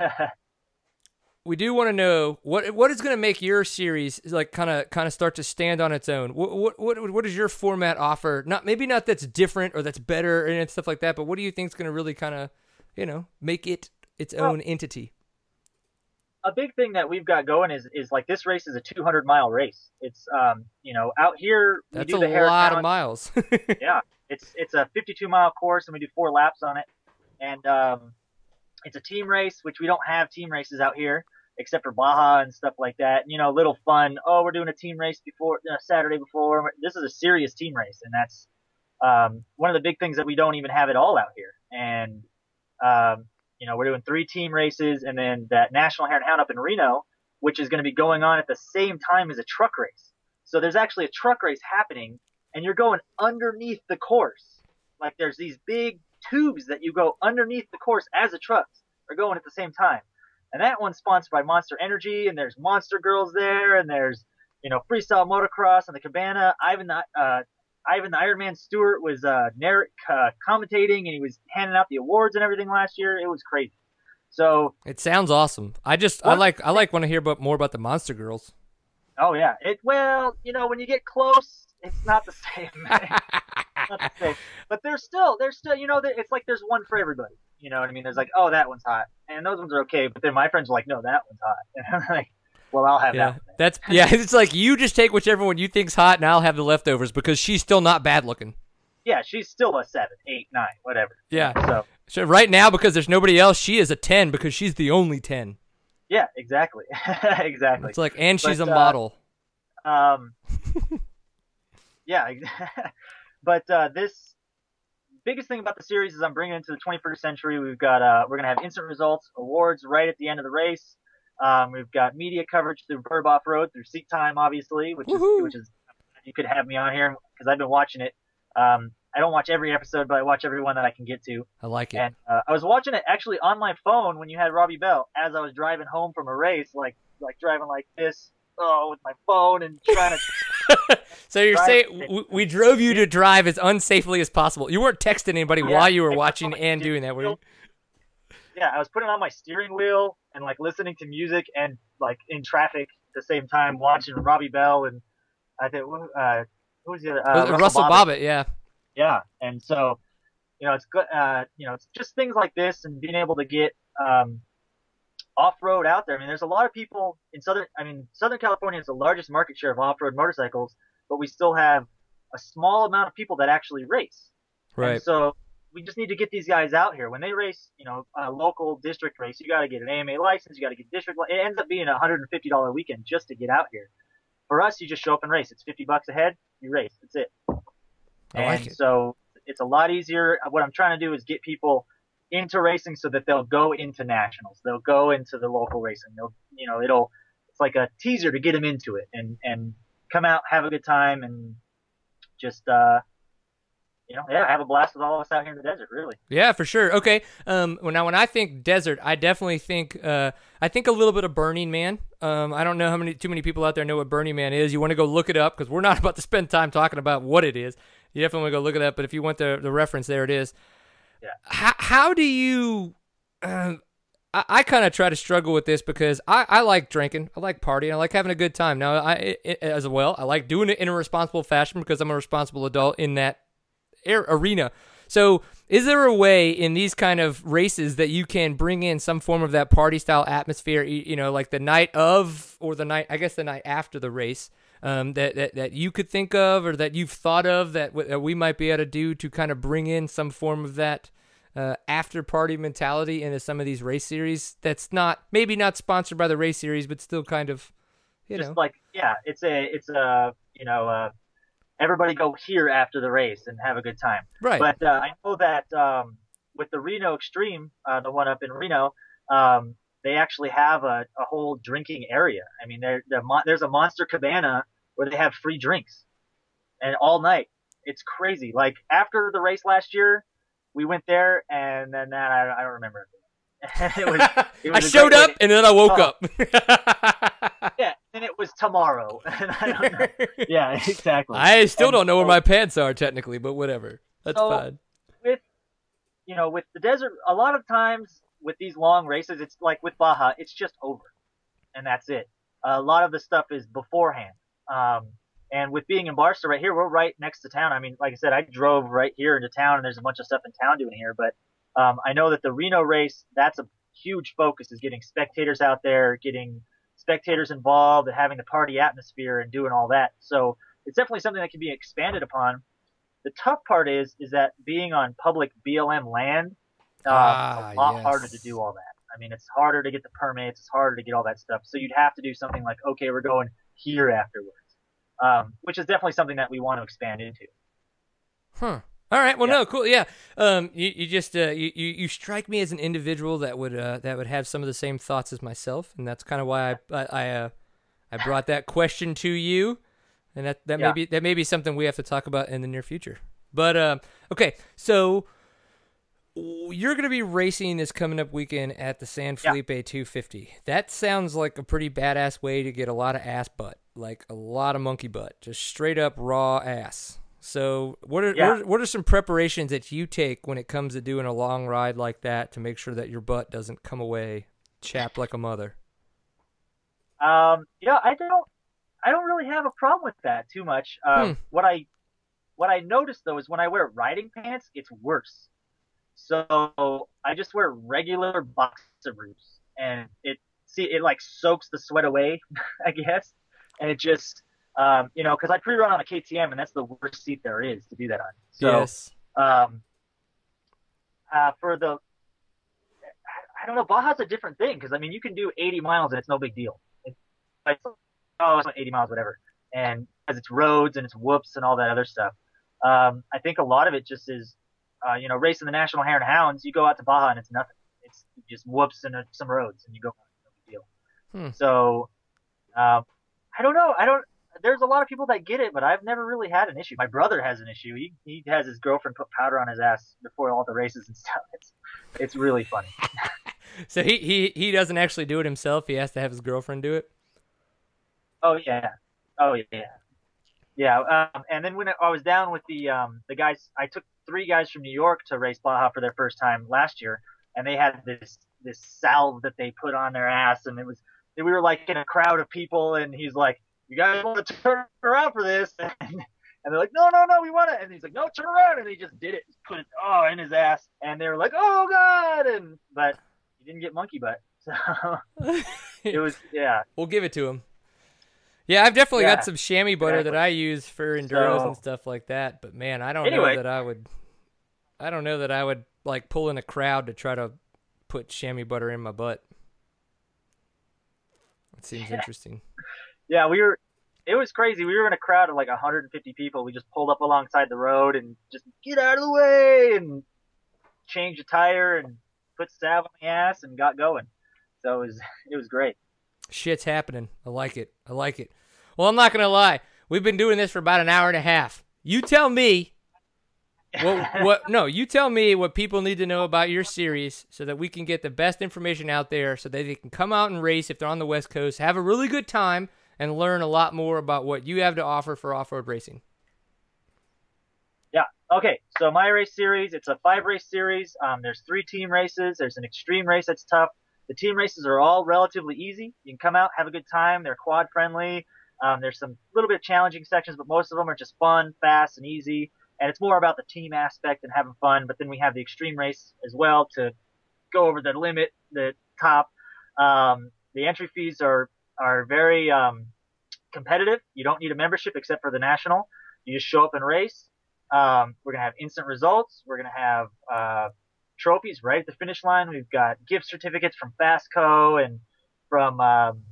we do want to know what what is going to make your series like kind of kind of start to stand on its own. What what what what does your format offer? Not maybe not that's different or that's better and stuff like that, but what do you think is going to really kind of you know make it its Well, own entity? a big thing that we've got going is is like this race is a 200 mile race. It's um you know out here we That's do a the Harris lot of miles. yeah, it's it's a 52 mile course and we do four laps on it, and um, it's a team race which we don't have team races out here except for Baja and stuff like that. You know, little fun. Oh, we're doing a team race before uh, Saturday before. This is a serious team race, and that's um, one of the big things that we don't even have it all out here. And um, you know, we're doing three team races, and then that National Hare and Hound up in Reno, which is going to be going on at the same time as a truck race. So there's actually a truck race happening, and you're going underneath the course. Like there's these big tubes that you go underneath the course as the trucks are going at the same time. And that one's sponsored by Monster Energy, and there's Monster Girls there, and there's you know freestyle motocross on the Cabana. Ivan the uh, Ivan the Iron Man Stewart was uh, narr- uh, commentating, and he was handing out the awards and everything last year. It was crazy. So it sounds awesome. I just I like I like want to hear about more about the Monster Girls. Oh yeah. It well, you know, when you get close, it's not the same. not the same. But there's still there's still you know it's like there's one for everybody. You know what I mean? There's like, oh that one's hot. And those ones are okay, but then my friends are like, no, that one's hot. And I'm like, well, I'll have Yeah, that one. that's yeah. It's like you just take whichever one you think's hot, and I'll have the leftovers because she's still not bad looking. Yeah, she's still a seven, eight, nine, whatever. Yeah. So So right now, because there's nobody else, she is a ten because she's the only ten. yeah, exactly. exactly. It's like, and she's But, a uh, model. Um, yeah, but uh, this biggest thing about the series is I'm bringing it into the 21st century. We've got uh, we're gonna have instant results, awards right at the end of the race. Um, we've got media coverage through Burb Off Road, through Seat Time, obviously, which Woohoo. is which is you could have me on here because I've been watching it. Um, I don't watch every episode, but I watch every one that I can get to. I like it. And uh, I was watching it actually on my phone when you had Robbie Bell as I was driving home from a race, like like driving like this, oh, with my phone and trying to So you're saying we, we drove you to drive as unsafely as possible. You weren't texting anybody Yeah, while you were watching and doing that, were you? yeah, I was putting on my steering wheel and like listening to music and like in traffic at the same time watching Robbie Bell and I think uh, who was the other? Uh, Uh, Russell Bobbitt, yeah. Yeah, and so you know it's good. Uh, you know, it's just things like this and being able to get um, off road out there. I mean, there's a lot of people in southern. I mean, Southern California has the largest market share of off road motorcycles, but we still have a small amount of people that actually race. Right. And so we just need to get these guys out here. When they race, you know, a local district race, you got to get an AMA license, you got to get district. Li- it ends up being a hundred and fifty dollar weekend just to get out here. For us, you just show up and race. It's fifty bucks a head. You race. That's it. I and like it. so it's a lot easier. What I'm trying to do is get people into racing so that they'll go into nationals. They'll go into the local racing. They'll, you know, it'll, it's like a teaser to get them into it and, and come out, have a good time and just, uh, you know, yeah, have a blast with all of us out here in the desert, really. Yeah, for sure. Okay. Um, well, now when I think desert, I definitely think uh, I think a little bit of Burning Man. Um, I don't know how many too many people out there know what Burning Man is. You want to go look it up because we're not about to spend time talking about what it is. You definitely want to go look at that. But if you want the the reference, there it is. How how do you? Um, I, I kind of try to struggle with this because I, I like drinking, I like partying, I like having a good time. Now, I it, as well, I like doing it in a responsible fashion because I'm a responsible adult in that air, arena. So, is there a way in these kind of races that you can bring in some form of that party style atmosphere? You know, like the night of or the night, I guess, the night after the race. Um, that, that that you could think of or that you've thought of that, w- that we might be able to do to kind of bring in some form of that uh, after party mentality into some of these race series. That's not maybe not sponsored by the race series, but still kind of, you just know, like, yeah, it's a, it's a, you know, uh, everybody go here after the race and have a good time. right? But uh, I know that um, with the Reno Extreme, uh, the one up in Reno, um, they actually have a, a whole drinking area. I mean, there, there there's a Monster Cabana where they have free drinks, and all night. It's crazy. Like after the race last year, we went there, and then that I, I don't remember. it was, it I was a showed up and then I woke Oh. up. yeah, and it was tomorrow. I. Yeah, exactly. I still And don't know where my pants are technically, but whatever. That's So- fine. with you know with the desert a lot of times with these long races it's like with baja it's just over and that's it a lot of the stuff is beforehand um, and with being in barstow right here we're right next to town i mean like i said i drove right here into town and there's a bunch of stuff in town doing here but um, i know that the reno race that's a huge focus is getting spectators out there getting spectators involved and having the party atmosphere and doing all that so it's definitely something that can be expanded upon the tough part is is that being on public BLM land, uh, Ah, a lot yes. harder to do all that. I mean, it's harder to get the permits, it's harder to get all that stuff. So you'd have to do something like, okay, we're going here afterwards, um, which is definitely something that we want to expand into. Huh. All right. Well, Yeah. no, cool. Yeah. Um, you, you just uh, you, you you strike me as an individual that would uh, that would have some of the same thoughts as myself, and that's kind of why I I I, uh, I brought that question to you, and that that may be that may be something we have to talk about in the near future. But uh, okay, so you're going to be racing this coming up weekend at the San Yeah. Felipe 250. That sounds like a pretty badass way to get a lot of ass butt, like a lot of monkey butt, just straight up raw ass. So, what are, Yeah. what are what are some preparations that you take when it comes to doing a long ride like that to make sure that your butt doesn't come away chapped like a mother? Um, yeah, I don't, I don't really have a problem with that too much. Um, Hmm. What I, what I noticed though is when I wear riding pants, it's worse. So I just wear regular boxer briefs, and it see it like soaks the sweat away, I guess, and it just, um, you know, because I pre-run on a KTM, and that's the worst seat there is to do that on. So, yes. um, uh, for the, I- I don't know, Baja's a different thing because I mean you can do 80 miles and it's no big deal. It's like, oh, it's not 80 miles, whatever. And as it's roads and it's whoops and all that other stuff. Um, I think a lot of it just is, uh, you know, racing the National Hare and Hounds. You go out to Baja and it's nothing. It's just whoops and some roads and you go. No big deal. Hmm. So, um, I don't know. I don't. There's a lot of people that get it, but I've never really had an issue. My brother has an issue. He he has his girlfriend put powder on his ass before all the races and stuff. It's it's really funny. So he, he he doesn't actually do it himself. He has to have his girlfriend do it. Oh yeah. Oh yeah. Yeah. Um, and then when I was down with the um, the guys, I took three guys from New York to race Baja for their first time last year, and they had this this salve that they put on their ass, and it was we were like in a crowd of people, and he's like, "You guys want to turn around for this?" And, they're like, "No, no, no, we want it." And he's like, "No, turn around!" And he just did it, put it oh in his ass, and they were like, "Oh God!" And but he didn't get monkey butt, so it was yeah. We'll give it to him. Yeah, I've definitely Yeah, got some chamois butter that. I use for enduros So- and stuff like that. But man, I don't Anyway. know that I would. I don't know that I would like pull in a crowd to try to put chamois butter in my butt. It seems interesting. Yeah, we were. It was crazy. We were in a crowd of like 150 people. We just pulled up alongside the road and just get out of the way and change a tire and put salve on the ass and got going. So it was it was great. Shit's happening. I like it. I like it. Well, I'm not gonna lie. We've been doing this for about an hour and a half. You tell me what what no, you tell me what people need to know about your series so that we can get the best information out there so that they can come out and race if they're on the West Coast, have a really good time and learn a lot more about what you have to offer for off-road racing. Yeah. Okay. So my race series, it's a five race series. Um, there's three team races. There's an extreme race that's tough. The team races are all relatively easy. You can come out, have a good time. They're quad friendly. Um, there's some little bit challenging sections, but most of them are just fun, fast, and easy. And it's more about the team aspect and having fun. But then we have the extreme race as well to go over the limit, the top. Um, the entry fees are are very um, competitive. You don't need a membership except for the national. You just show up and race. Um, we're gonna have instant results. We're gonna have uh, trophies right at the finish line. We've got gift certificates from Fastco and from um,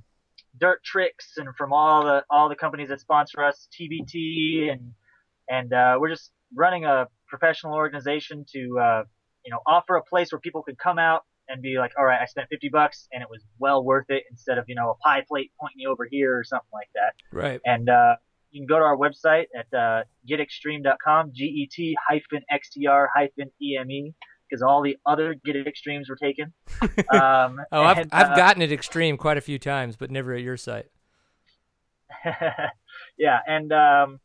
Dirt Tricks and from all the all the companies that sponsor us, TBT, and and uh, we're just running a professional organization to uh, you know offer a place where people could come out and be like, all right, I spent 50 bucks and it was well worth it instead of you know a pie plate pointing you over here or something like that. Right. And uh, you can go to our website at uh, getextreme.com, G-E-T hyphen X-T-R hyphen E-M-E, because all the other Get It Extremes were taken. Um, Oh, I've and, I've uh, gotten it extreme quite a few times, but never at your site. yeah, and um,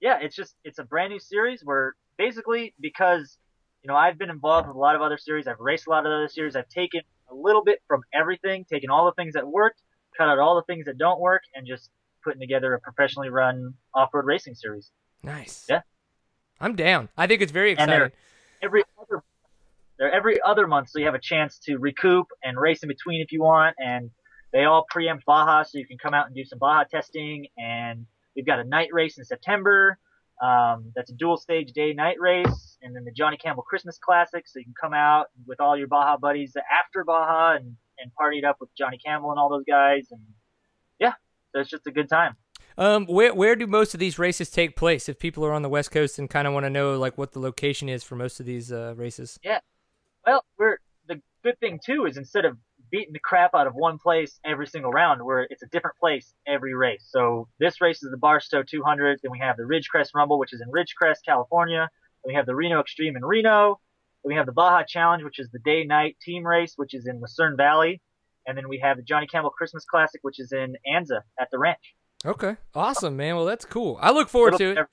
yeah, it's just it's a brand new series where basically because you know I've been involved with a lot of other series, I've raced a lot of other series, I've taken a little bit from everything, taken all the things that worked, cut out all the things that don't work, and just putting together a professionally run off-road racing series. Nice. Yeah. I'm down. I think it's very exciting. every other they're every other month, so you have a chance to recoup and race in between if you want. And they all preempt Baja, so you can come out and do some Baja testing. And we've got a night race in September. Um, that's a dual stage day night race, and then the Johnny Campbell Christmas Classic, so you can come out with all your Baja buddies after Baja and and party it up with Johnny Campbell and all those guys. And yeah, so it's just a good time. Um, where where do most of these races take place? If people are on the West Coast and kind of want to know like what the location is for most of these uh, races. Well, we're the good thing too is instead of beating the crap out of one place every single round, where it's a different place every race. So this race is the Barstow 200. Then we have the Ridgecrest Rumble, which is in Ridgecrest, California. Then we have the Reno Extreme in Reno. Then we have the Baja Challenge, which is the day-night team race, which is in Lucerne Valley. And then we have the Johnny Campbell Christmas Classic, which is in Anza at the ranch. Okay, awesome, man. Well, that's cool. I look forward to it.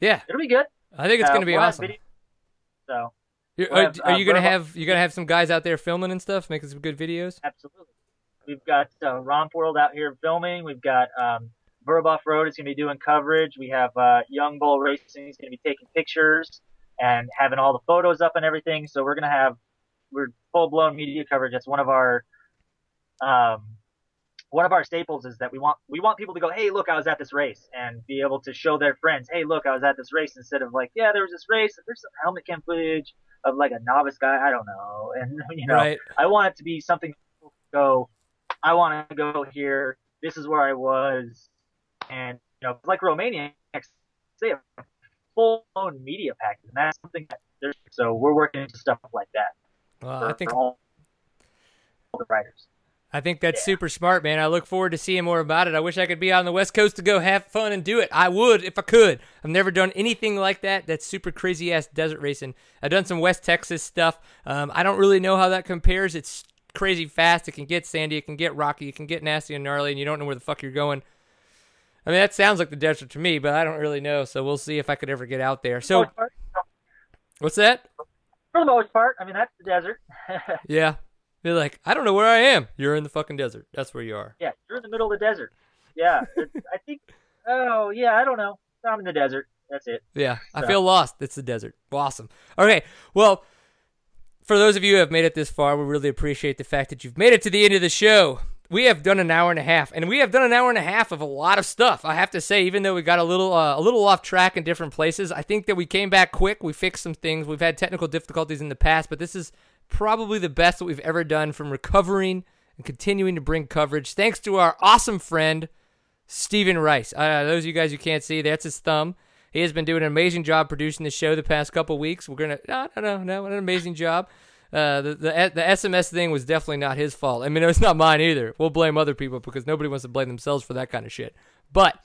Yeah, it'll be good. I think it's Uh, going to be we'll awesome. video- So we'll are, have, are uh, you going to have you going to have some guys out there filming and stuff, making some good videos? Absolutely. We've got uh, Romp World out here filming. We've got um, Verb Road is going to be doing coverage. We have uh, Young Bull Racing is going to be taking pictures and having all the photos up and everything. So we're going to have we're full blown media coverage. That's one of our um, one of our staples is that we want we want people to go, hey, look, I was at this race, and be able to show their friends, hey, look, I was at this race, instead of like, yeah, there was this race. There's some helmet cam footage of like a novice guy, I don't know, and you know, Right. I want it to be something go. I want to go here. This is where I was, and you know, like Romania, they have full blown media package, and that's something that there's. So we're working into stuff like that Well, for, I think all, the riders. I think that's super smart, man. I look forward to seeing more about it. I wish I could be on the West Coast to go have fun and do it. I would if I could. I've never done anything like that. That's super crazy ass desert racing. I've done some West Texas stuff. Um, I don't really know how that compares. It's crazy fast. It can get sandy. It can get rocky. It can get nasty and gnarly, and you don't know where the fuck you're going. I mean, that sounds like the desert to me, but I don't really know. So we'll see if I could ever get out there. So, For the most part- what's that? for the most part, I mean that's the desert. Yeah. They're like, I don't know where I am. You're in the fucking desert. That's where you are. yeah, you're in the middle of the desert. Yeah, I think. Oh yeah, I don't know. I'm in the desert. That's it. Yeah, I feel lost. It's the desert. Awesome. Okay, well, for those of you who have made it this far, we really appreciate the fact that you've made it to the end of the show. we have done an hour and a half, and we have done an hour and a half of a lot of stuff. I have to say, even though we got a little uh, a little off track in different places, I think that we came back quick. We fixed some things. We've had technical difficulties in the past, but this is probably the best that we've ever done from recovering and continuing to bring coverage. Thanks to our awesome friend Stephen Rice. Uh, those of you guys who can't see, that's his thumb. He has been doing an amazing job producing the show the past couple weeks. We're gonna no no no no an amazing job. Uh, the, the the SMS thing was definitely not his fault. I mean, it's not mine either. We'll blame other people because nobody wants to blame themselves for that kind of shit. But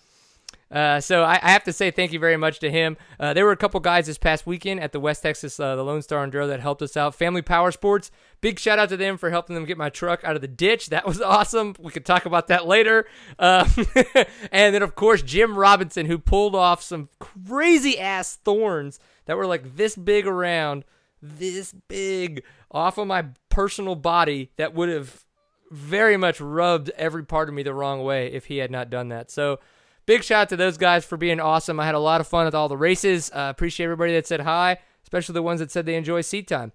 uh, so I, I, have to say thank you very much to him. Uh, there were a couple guys this past weekend at the West Texas, uh, the Lone Star Enduro that helped us out. Family Power Sports, big shout out to them for helping them get my truck out of the ditch. That was awesome. We could talk about that later. Uh, and then of course Jim Robinson, who pulled off some crazy ass thorns that were like this big around, this big off of my personal body that would have very much rubbed every part of me the wrong way if he had not done that. So big shout out to those guys for being awesome. I had a lot of fun with all the races. Uh, appreciate everybody that said hi, especially the ones that said they enjoy seat time.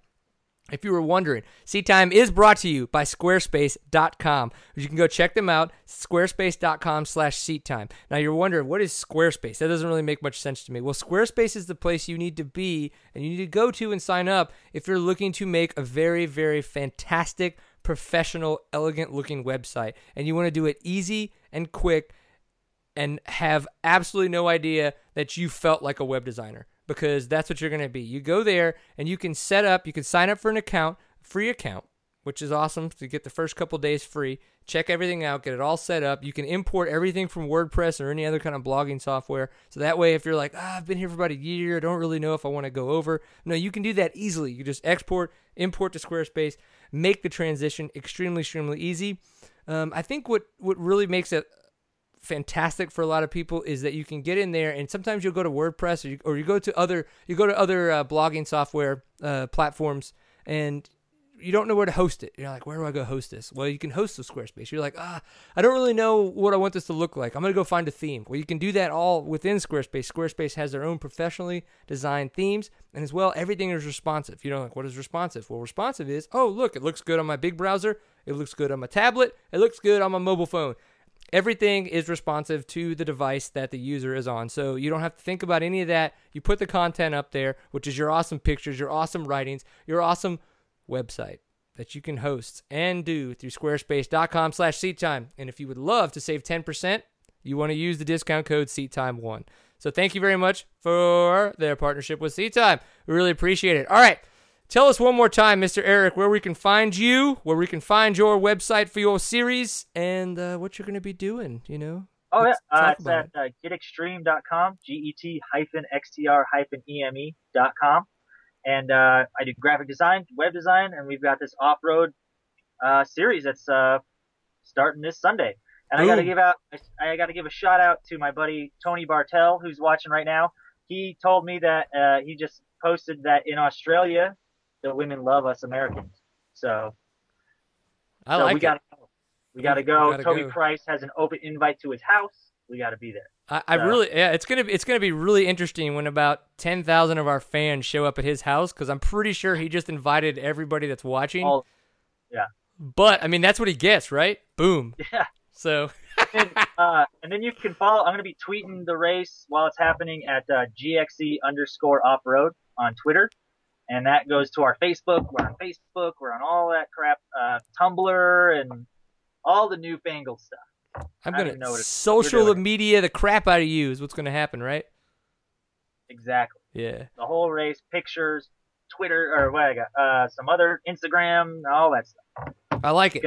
If you were wondering, Seat Time is brought to you by Squarespace.com. You can go check them out, squarespace.com slash seat time. Now you're wondering, what is Squarespace? That doesn't really make much sense to me. Well, Squarespace is the place you need to be and you need to go to and sign up if you're looking to make a very, very fantastic, professional, elegant looking website. And you want to do it easy and quick and have absolutely no idea that you felt like a web designer because that's what you're going to be. You go there and you can set up, you can sign up for an account, free account, which is awesome to get the first couple days free. Check everything out, get it all set up. You can import everything from WordPress or any other kind of blogging software. So that way, if you're like, ah, I've been here for about a year, I don't really know if I want to go over. No, you can do that easily. You just export, import to Squarespace, make the transition extremely, extremely easy. Um, I think what, what really makes it fantastic for a lot of people is that you can get in there and sometimes you'll go to WordPress or you, or you go to other you go to other uh, blogging software uh, platforms and you don't know where to host it. You're like, where do I go host this? Well, you can host the Squarespace. You're like, ah, I don't really know what I want this to look like. I'm gonna go find a theme. Well, you can do that all within Squarespace. Squarespace has their own professionally designed themes, and as well, everything is responsive. You know, like what is responsive? Well, responsive is, oh, look, it looks good on my big browser. It looks good on my tablet. It looks good on my mobile phone everything is responsive to the device that the user is on. So you don't have to think about any of that. You put the content up there, which is your awesome pictures, your awesome writings, your awesome website that you can host and do through squarespace.com slash seattime. And if you would love to save 10%, you want to use the discount code SeatTime1. So thank you very much for their partnership with SeatTime. We really appreciate it. All right. Tell us one more time, Mr. Erek, where we can find you, where we can find your website for your series, and uh, what you're going to be doing, you know? Oh, yeah. Uh, it's at uh, getextreme.com, G E T hyphen XTR hyphen EME.com. And uh, I do graphic design, web design, and we've got this off road uh, series that's uh, starting this Sunday. And Ooh. I got to give out, I got to give a shout out to my buddy Tony Bartel, who's watching right now. He told me that uh, he just posted that in Australia the women love us Americans. So, I so like we gotta go. We gotta go. Gotta Toby go. Price has an open invite to his house. We gotta be there. I, I so. really, yeah, it's gonna be it's gonna be really interesting when about ten thousand of our fans show up at his house because I'm pretty sure he just invited everybody that's watching. All, yeah. But I mean, that's what he gets, right? Boom. Yeah. So. and, uh, and then you can follow. I'm gonna be tweeting the race while it's happening at uh, GXE underscore off road on Twitter and that goes to our Facebook. We're on Facebook. We're on all that crap, uh, Tumblr, and all the newfangled stuff. I'm gonna social the media the crap out of you is what's gonna happen, right? Exactly. Yeah. The whole race, pictures, Twitter, or what I got, uh, some other Instagram, all that stuff. I like it.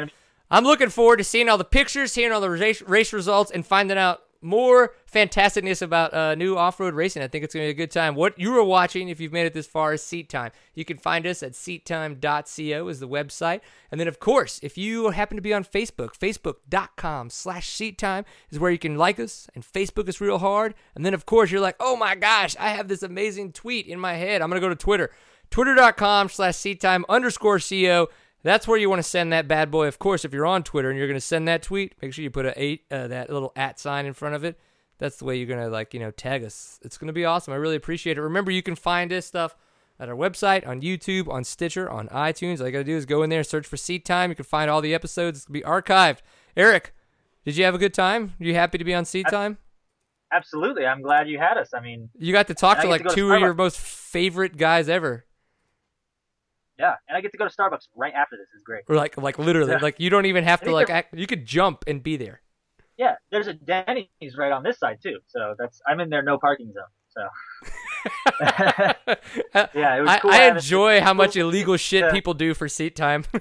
I'm looking forward to seeing all the pictures, hearing all the race, race results, and finding out more fantasticness about uh, new off-road racing. I think it's going to be a good time. What you are watching, if you've made it this far, is Seat Time. You can find us at seattime.co is the website. And then, of course, if you happen to be on Facebook, facebook.com slash seattime is where you can like us, and Facebook is real hard. And then, of course, you're like, oh my gosh, I have this amazing tweet in my head. I'm going to go to Twitter, twitter.com slash seattime underscore co. That's where you want to send that bad boy. Of course, if you're on Twitter and you're going to send that tweet, make sure you put a eight uh, that little at sign in front of it. That's the way you're going to like you know tag us. It's going to be awesome. I really appreciate it. Remember, you can find this stuff at our website, on YouTube, on Stitcher, on iTunes. All you got to do is go in there, search for Seat Time. You can find all the episodes. It's going to be archived Erek, did you have a good time? Are you happy to be on seat time? Absolutely. I'm glad you had us. I mean, You got to talk to like to to two of your most favorite guys ever. Yeah, and I get to go to Starbucks right after this. is great. Or like like literally, Yeah. like you don't even have to like act, you could jump and be there. Yeah, there's a Denny's right on this side too. So that's I'm in there no parking zone. So yeah, it was I, cool. I enjoy how much illegal shit Yeah. people do for seat time.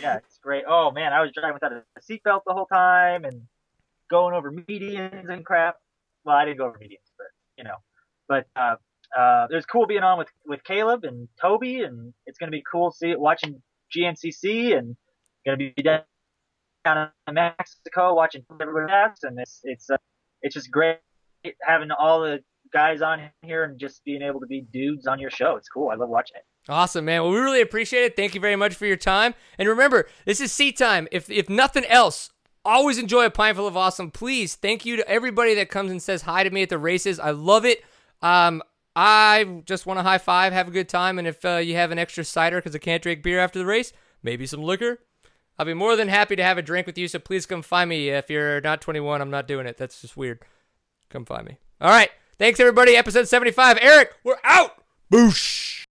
Yeah, it's great. Oh man, I was driving without a seatbelt the whole time and going over medians and crap. Well, I didn't go over medians, but you know. But uh, uh, cool being on with with Kailub and Toby, and it's gonna be cool see watching GNCC and gonna be down in Mexico watching everybody else, and it's it's uh, it's just great having all the guys on here and just being able to be dudes on your show. It's cool. I love watching it. Awesome, man. Well, we really appreciate it. Thank you very much for your time. And remember, this is seat time. If if nothing else, always enjoy a pint full of awesome. Please, thank you to everybody that comes and says hi to me at the races. I love it. Um, I just want to high five, have a good time, and if uh, you have an extra cider because I can't drink beer after the race, maybe some liquor. I'll be more than happy to have a drink with you. So please come find me. If you're not 21, I'm not doing it. That's just weird. Come find me. All right. Thanks everybody. Episode 75. Eric, we're out. Boosh.